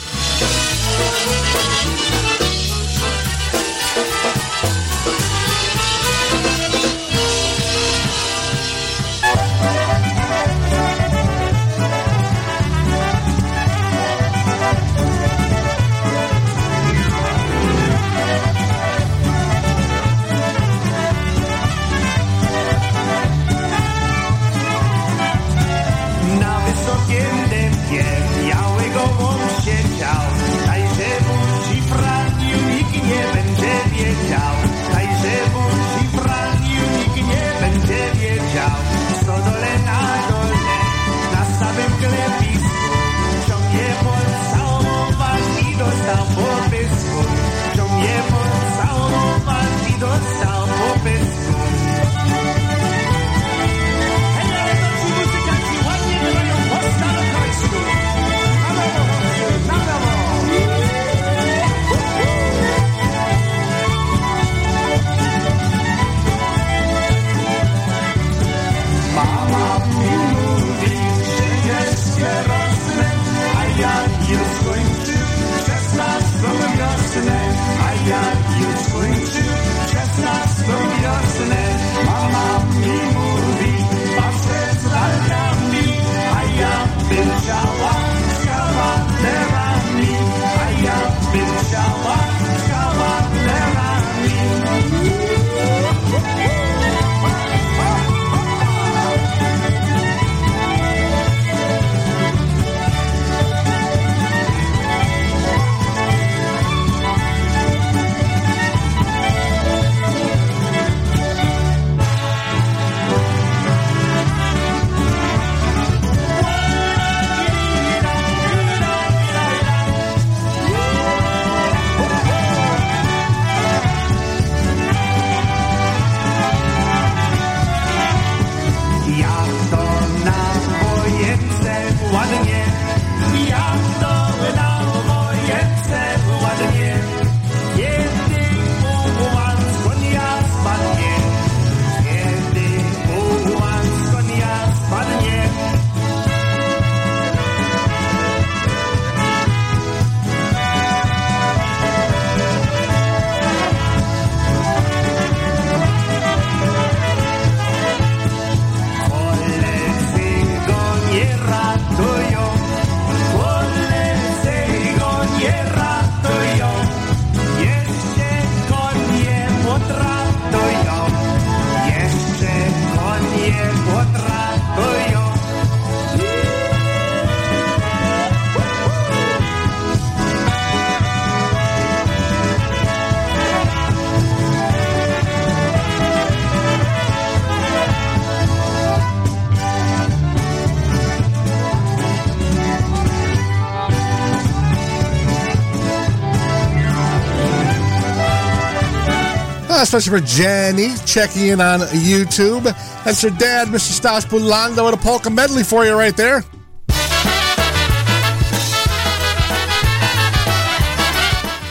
[SPEAKER 8] especially for Jenny checking in on YouTube. That's her dad, Mr. Stas Bulanda, with a polka medley for you right there.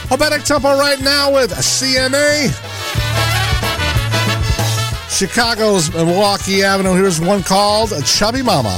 [SPEAKER 8] Hobetic Temple right now with CMA. Chicago's Milwaukee Avenue. Here's one called Chubby Mama.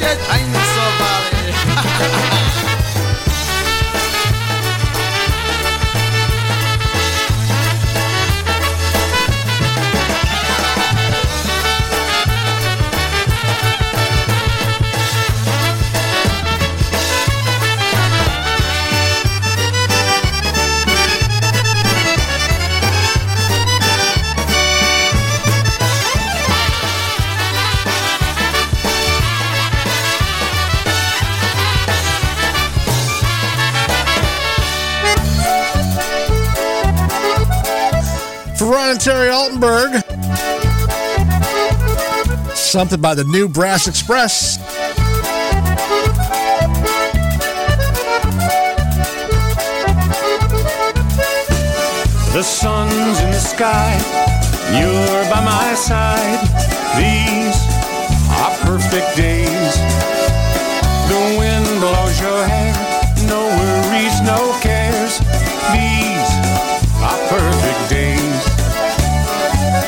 [SPEAKER 10] Grube goście tańcowali
[SPEAKER 5] For Something by the new Brass Express.
[SPEAKER 8] The sun's in the sky, you're by my side. These are perfect days. The wind blows your hair, no worries, no cares. These are perfect.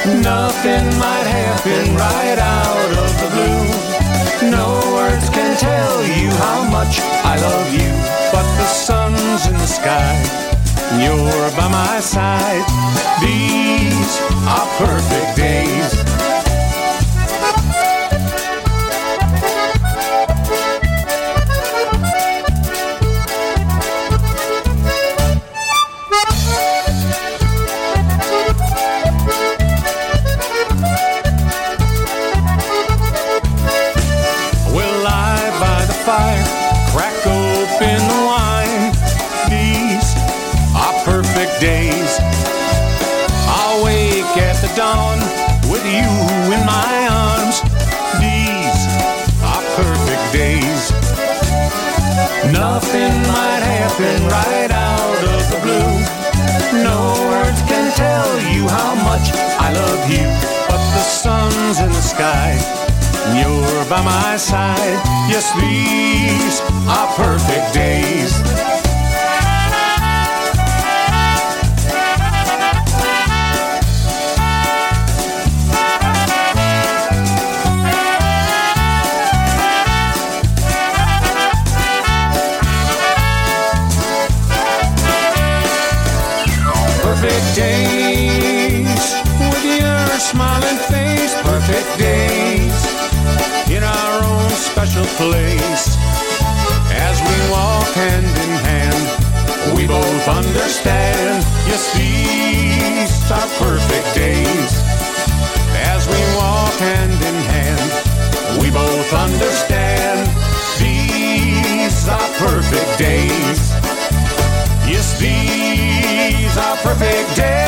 [SPEAKER 8] Nothing might happen right out of the blue. No words can tell you how much I love you, but the sun's in the sky. You're by my side. These are perfect days. Love you, but the sun's in the sky. and You're by my side. Yes, these are perfect days. Place. As we walk hand in hand, we both understand. Yes, these are perfect days. As we walk hand in hand, we both understand. These are perfect days. Yes, these are perfect days.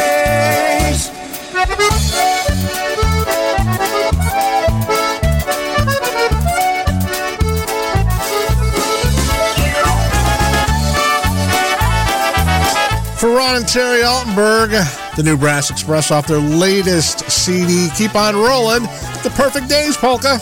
[SPEAKER 5] For Ron and Terry Altenberg, the new Brass Express off their latest CD. Keep on rolling. The Perfect Days Polka.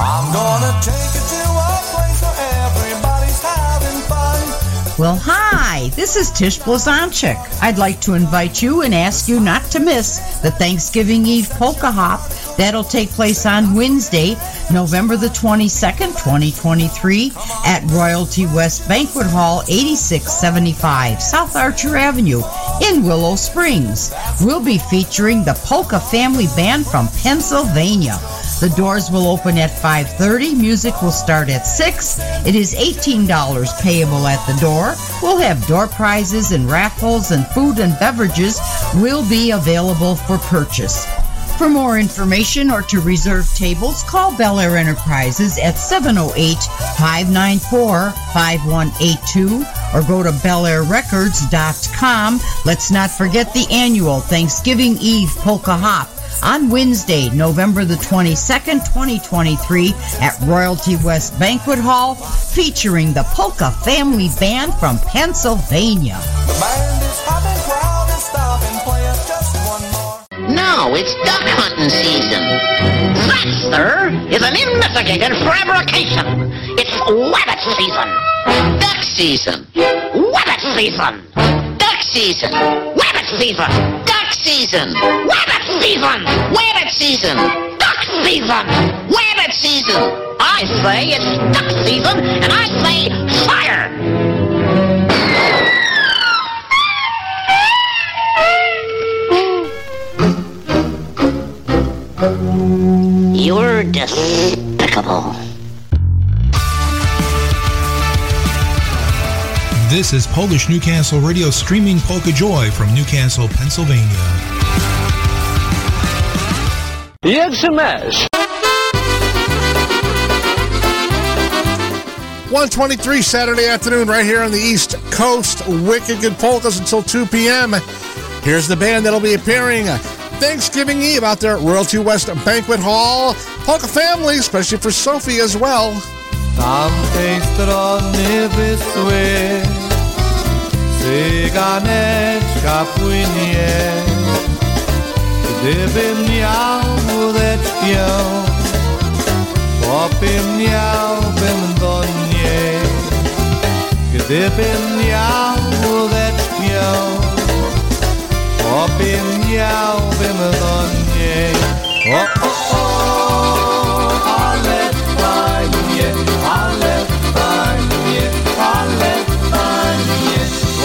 [SPEAKER 26] I'm gonna take you to a place where everybody's having fun.
[SPEAKER 27] Well, hi, this is Tish Blazonczyk. I'd like to invite you and ask you not to miss the Thanksgiving Eve Polka Hop. That'll take place on Wednesday, November the 22nd, 2023, at Royalty West Banquet Hall, 8675 South Archer Avenue in Willow Springs. We'll be featuring the Polka Family Band from Pennsylvania. The doors will open at 5:30. Music will start at 6. It is $18 payable at the door. We'll have door prizes and raffles and food and beverages will be available for purchase. For more information or to reserve tables, call Bel-Aire Enterprises at 708 594 5182 or go to BelAireRecords.com. Let's not forget the annual Thanksgiving Eve Polka Hop on Wednesday, November the 22nd, 2023 at Royalty West Banquet Hall featuring the Polka Family Band from Pennsylvania.
[SPEAKER 28] No, it's duck hunting season. That, sir, is an investigated fabrication. It's wabbit season. Duck season. Wabbit season. Duck season. Wabbit season. Duck season. Wabbit season. Wabbit season. Duck season. Wabbit season. I say it's duck season, and I say fire. You're despicable.
[SPEAKER 18] This is Polish New Castle Radio streaming Polka Joy from Newcastle, Pennsylvania.
[SPEAKER 5] Jedź mesh. 123 Saturday afternoon right here on the East Coast. Wicked good polkas until 2 p.m. Here's the band that'll be appearing Thanksgiving Eve out there at Royalty West Banquet Hall. Polka family, especially for Sophie as well.
[SPEAKER 29] tamtej strony wysły cyganeczka płynie. Gdybym miał łódeczkę, popym miałbym do niej. Gdybym miał łódeczkę, popym miałbym do niej. O, o,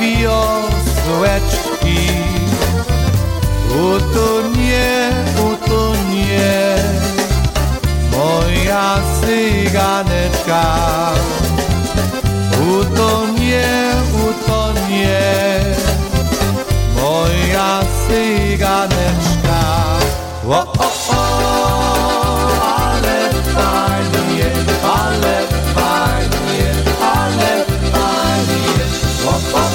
[SPEAKER 29] wiosłeczki. Utonie, utonie, moja cyganeczka. Utonie, utonie, moja cyganeczka. Fajnie. O,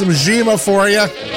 [SPEAKER 19] some Jima for you.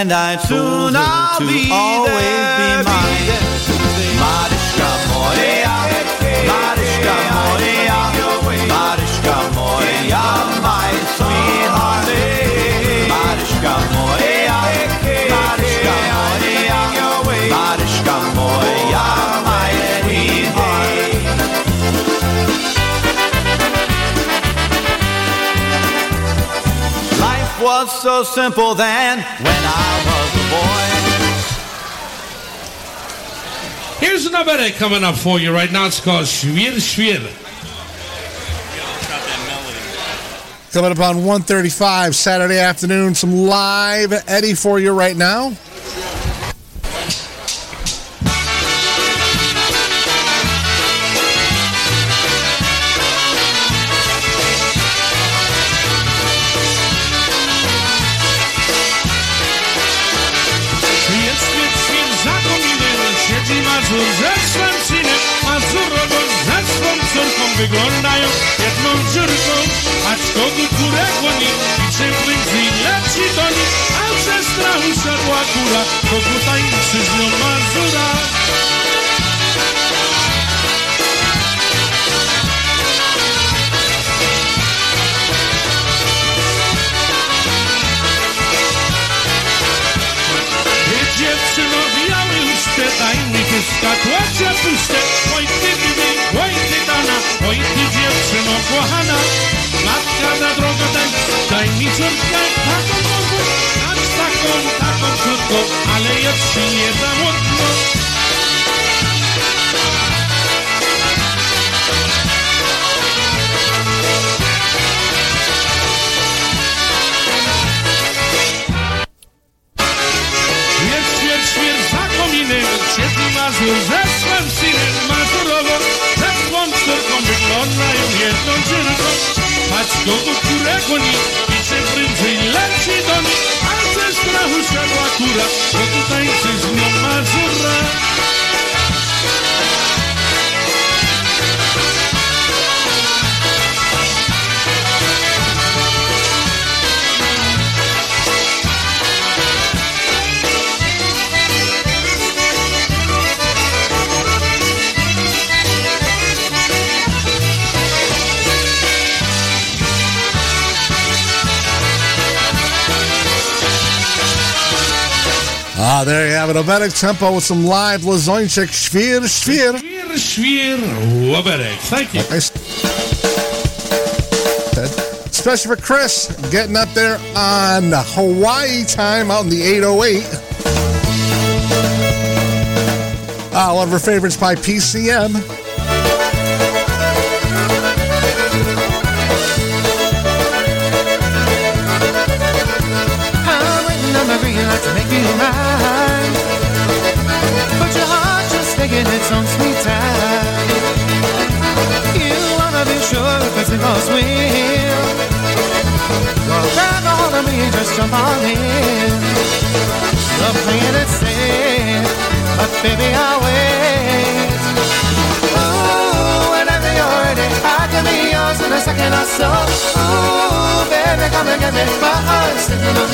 [SPEAKER 30] And I told
[SPEAKER 19] her to always be mine. So simple then when I was a boy.
[SPEAKER 7] Here's another that coming up for you right now. It's called Schwier Schwier.
[SPEAKER 5] Coming up on 135 Saturday afternoon, some live Eddie for you right now.
[SPEAKER 7] Siadła kura, kogo tańczy z nią Mazura. Ty pyska, tłocie puste. Oj ty gdy, oj ty dana, oj ty dziewczyno kochana. Matka na drogę daj, daj mi córkę, taką taką, taką córką, ale ja ci nie zamotno. Świer, świer, świer, za kominem siedzi Mazur ze swym synem Mazurowo, ze swą córką wyglądają jedną dziurką. Patrz go do którego nich siadła kura, bo tutaj czy
[SPEAKER 5] Ah, there you have it. Oberek tempo with some live Blazończyk Shvir Shvir.
[SPEAKER 7] Świer, świer, łoberek. Thank you.
[SPEAKER 5] Especially for Chris getting up there on Hawaii time out in the 808. Ah, one of her favorites by PCM.
[SPEAKER 11] It swim. Well, grab hold of me just jump on in. Playing it safe, but baby, I'll wait. Ooh, whenever you're ready, I can be yours in a second or so. Ooh, baby, come and get me. My heart's on the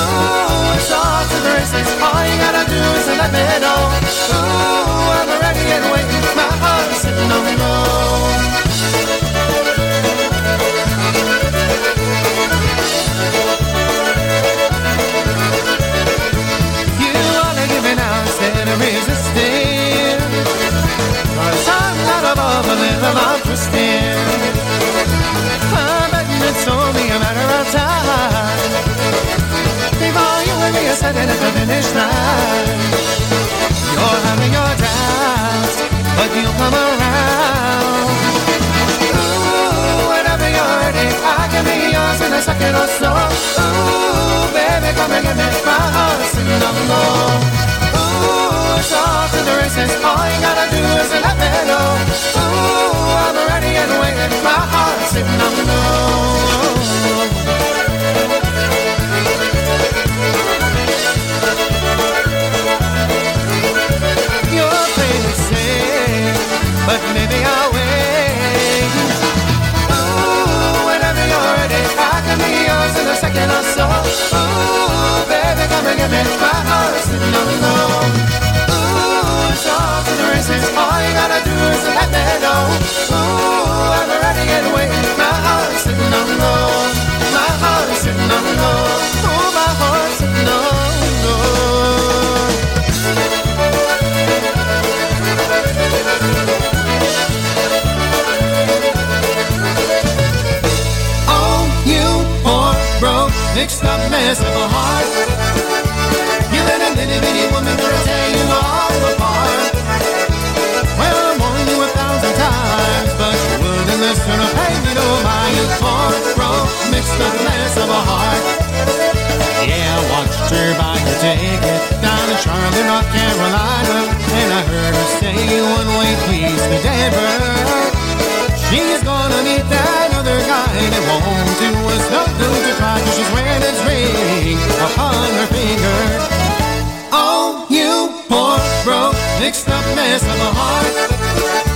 [SPEAKER 11] Ooh, it's all to the races. All you gotta do is let me know. Ooh, I'm ready and waiting. My heart's on the You not above a little of twisting. I'm betting it's only a matter of time. Before you and me are sitting at the finish line. You're having your doubts, but you'll come around. Ooh, whenever you're ready, I can be yours in a second or so. Ooh, baby, come and give me my heart, sing along. It's to the races. All you gotta do is let me know. Ooh, I'm ready and waiting. My heart's sitting on the You're playing it safe, but maybe I'll wait. Ooh, whenever you're ready, I can be yours in a second or so. Ooh, baby, come and give me my heart, sitting on the off to the races. All you gotta do is let me know. Ooh, I'm ready and waiting. My heart is sitting on low. My heart is sitting on low. Ooh, my heart's sitting on. Oh, you poor, broke, mixed up mess of a heart. You let a little bitty woman gonna tear you all you wouldn't listen or pay me no mind. You poor, broke, mixed up mess of a heart. Yeah, I watched her buy her ticket down in Charlotte, North Carolina, and I heard her say one way, please, to Denver. She's gonna meet that other guy that won't do us no good to try cause she's wearing his ring upon her finger. Oh, you poor, broke, mixed up mess of a heart.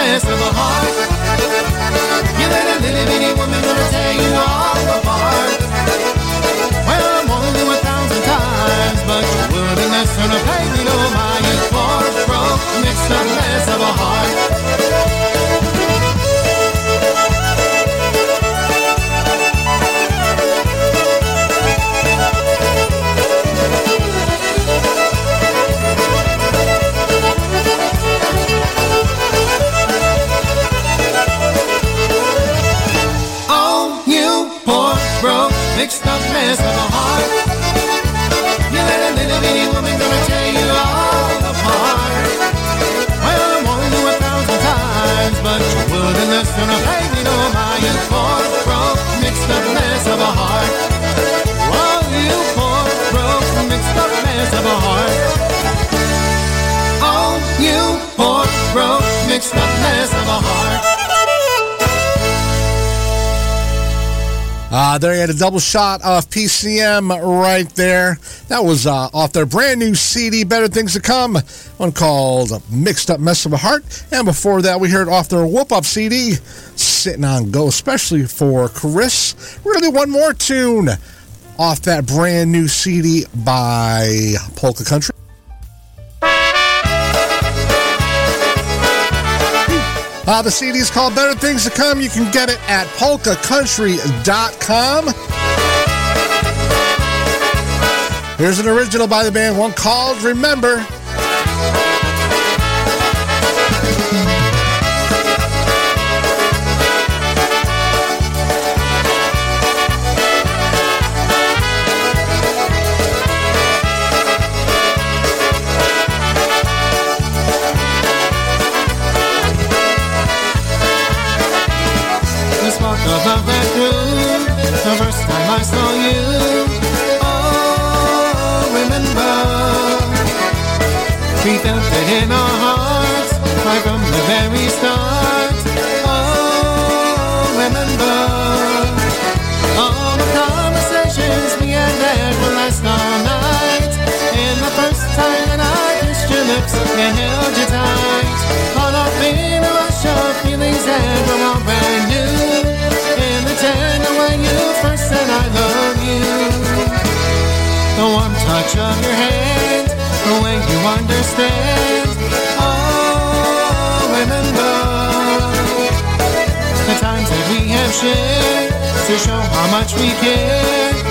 [SPEAKER 11] Up of a heart. A heart.
[SPEAKER 5] Uh, there you had a double shot of PCM right there. That was uh, off their brand new CD, Better Things to Come, one called Mixed Up Mess of a Heart. And before that, we heard off their Whoop Up CD, Sitting on Go, especially for Chris. Really, one more tune off that brand new CD by Polka Country. Uh, the CD is called Better Things to Come. You can get it at polkacountry.com. Here's an original by the band, one called Remember.
[SPEAKER 11] In our hearts right from the very start. Oh, remember. All the conversations we had had will last all night. And the first time that I kissed your lips and held you tight. All up in a rush of feelings that were all brand new. And the tender when you first said I love you. The warm touch of your hand, the way you understand. We have shared to show how much we care.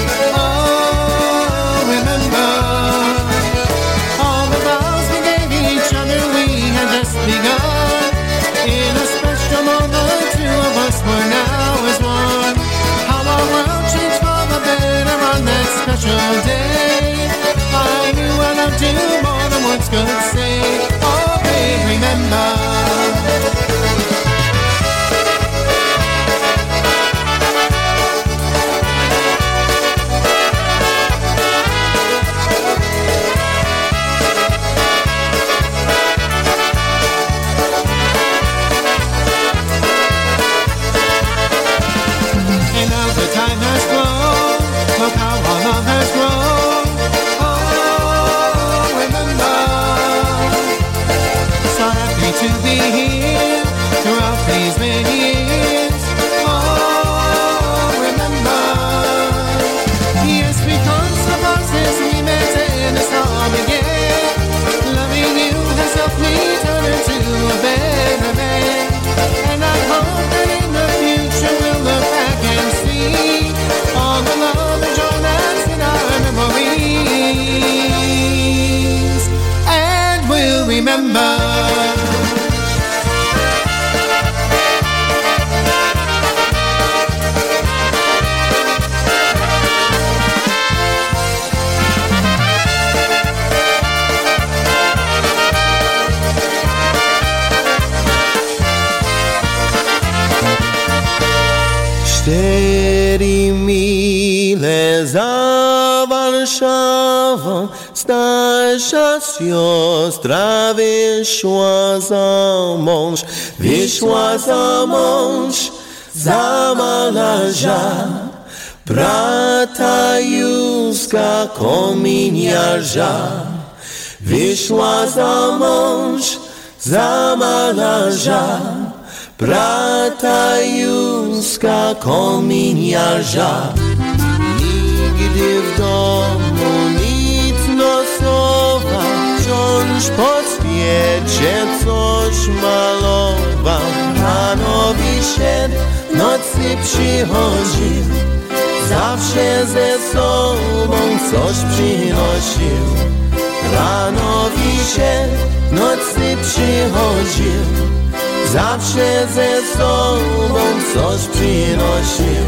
[SPEAKER 24] Siostra wyszła za mąż Wyszła za mąż za malarza Brata Józka kominiarza Wyszła za za świecie coś malował Panowi się nocy przychodził Zawsze ze sobą coś przynosił Ranowi się nocy przychodził Zawsze ze sobą coś przynosił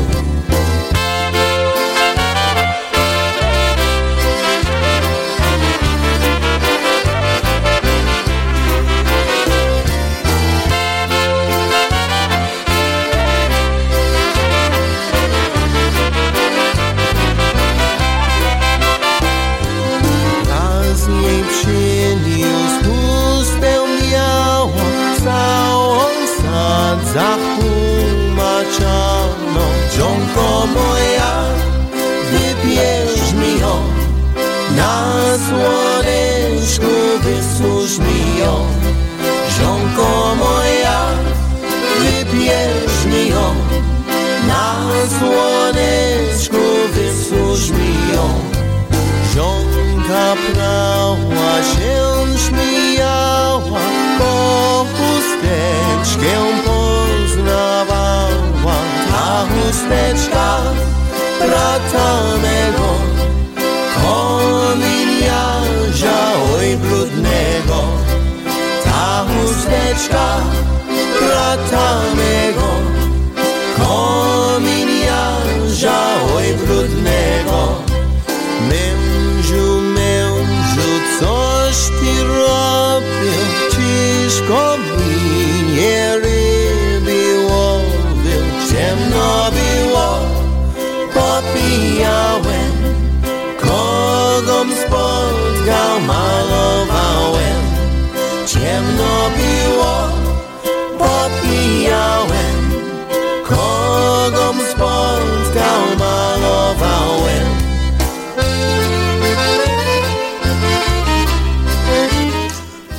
[SPEAKER 24] brata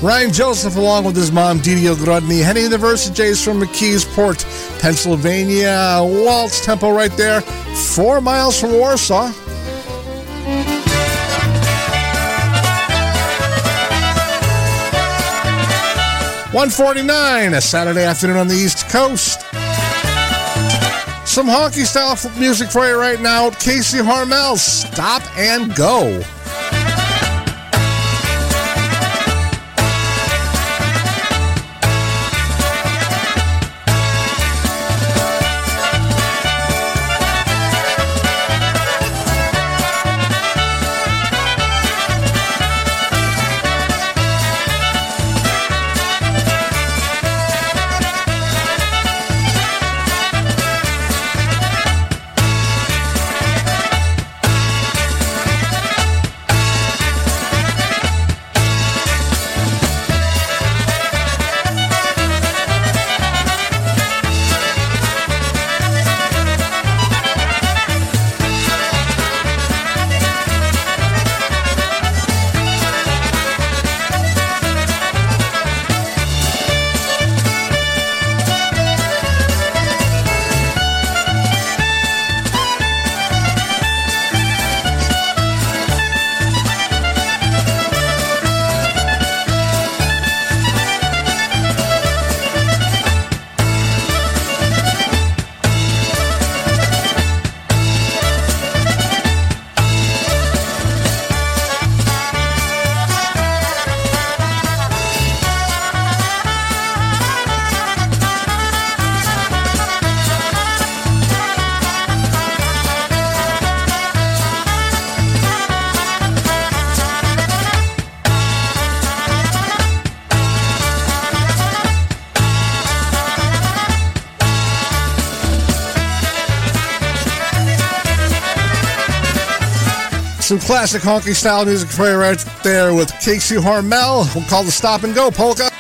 [SPEAKER 5] Ryan Joseph, along with his mom, Didi Ogrodny, heading to the Versajays from McKeesport, Pennsylvania. Waltz tempo right there, four miles from Warsaw. One forty-nine, a Saturday afternoon on the East Coast. Some honky style music for you right now. Casey Harmel, Stop and Go. Classic honky style music for you right there with Casey Hormel. We'll call the stop and go polka.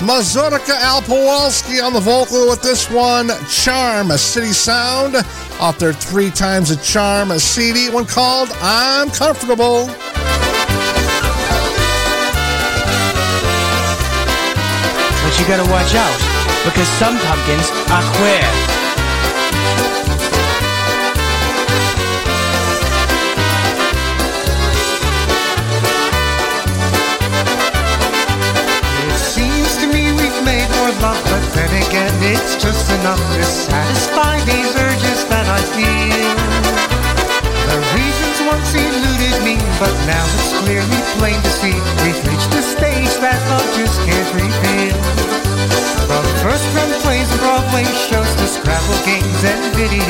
[SPEAKER 5] Mazurka Al Powalski on the vocal with this one, Charm, a city sound, off their three times a charm, a CD, one called I'm Comfortable.
[SPEAKER 31] Gotta watch out, because some pumpkins are queer.
[SPEAKER 11] It seems to me we've made more love, but then again it's just enough to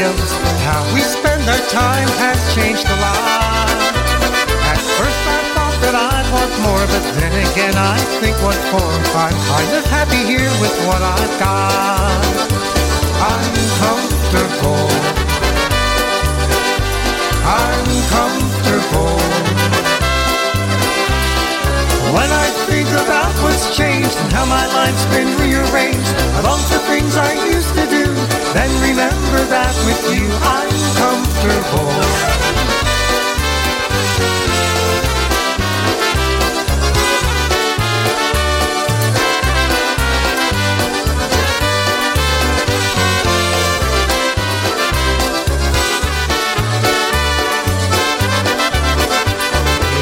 [SPEAKER 11] and how we spend our time has changed a lot. At first I thought that I'd want more, but then again I think what for? I'm kind of happy here with what I've got. I'm comfortable. I'm comfortable. When I think about what's changed and how my life's been rearranged, I long for things I used to do. Then remember that with you I'm comfortable.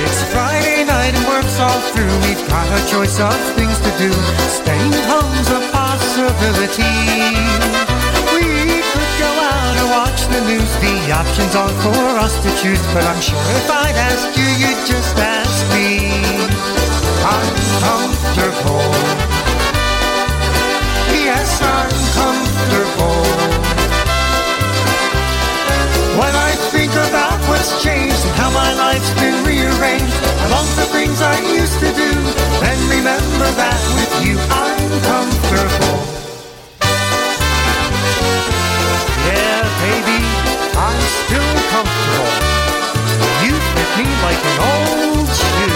[SPEAKER 11] It's Friday night and work's all through. We've got a choice of things to do. Staying home's a possibility lose. The options are for us to choose, but I'm sure if I'd ask you, you'd just ask me. I'm comfortable. Yes, I'm comfortable. When I think about what's changed and how my life's been rearranged, along the things I used to do, then remember that with you I'm comfortable. comfortable. You fit me like an old shoe.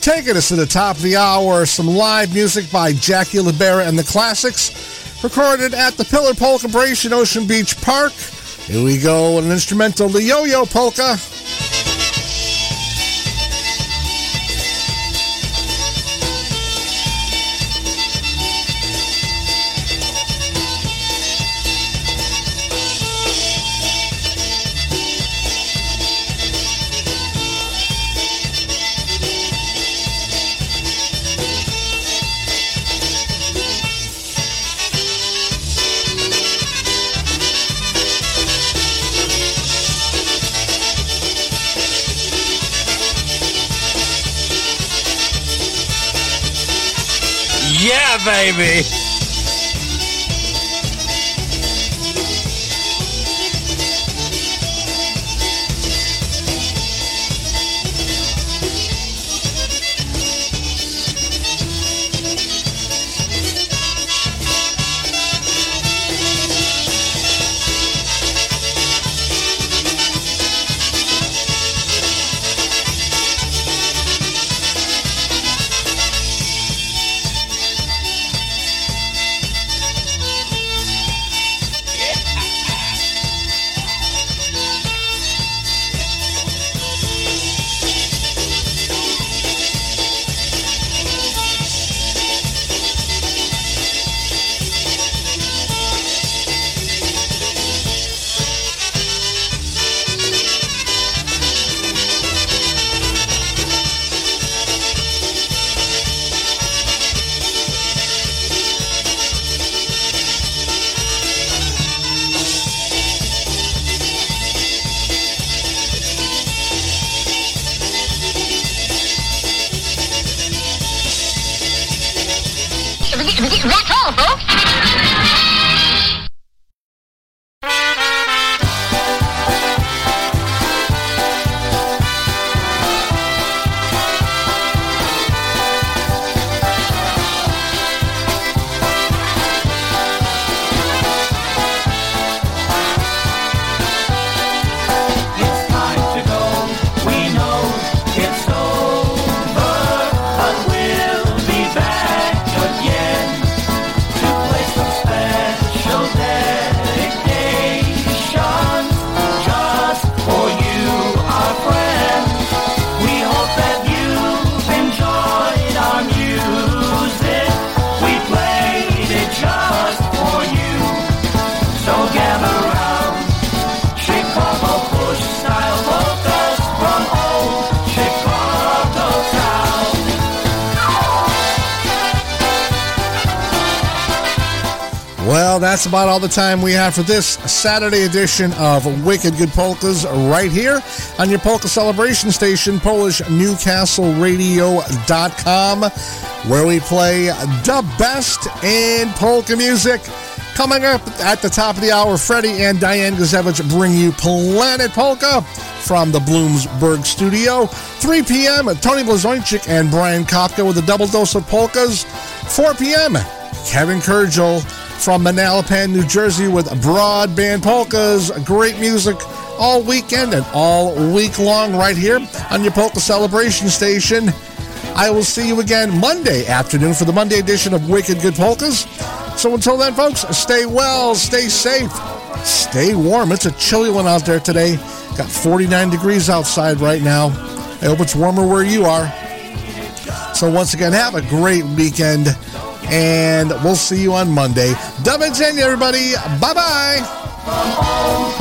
[SPEAKER 5] Taking us to the top of the hour, some live music by Jackie Libera and the Classics recorded at the Pillar Pole in Ocean Beach Park. Here we go, an instrumental, the Yo-Yo Polka.
[SPEAKER 6] Baby.
[SPEAKER 5] About all the time we have for this Saturday edition of Wicked Good Polkas right here on your polka celebration station, PolishNewcastleRadio.com, where we play the best in polka music. Coming up at the top of the hour, Freddie and Diane Gazevich bring you Planet Polka from the Bloomsburg studio. 3 p.m., Tony Blazończyk and Brian Kopka with a double dose of polkas. 4 p.m., Kevin Kurgel from Manalapan, New Jersey with Broadband Polkas. Great music all weekend and all week long right here on your Polka Celebration Station. I will see you again Monday afternoon for the Monday edition of Wicked Good Polkas. So until then, folks, stay well, stay safe, stay warm. It's a chilly one out there today. Got 49 degrees outside right now. I hope it's warmer where you are. So once again, have a great weekend, and we'll see you on Monday. Dub and everybody. Bye bye.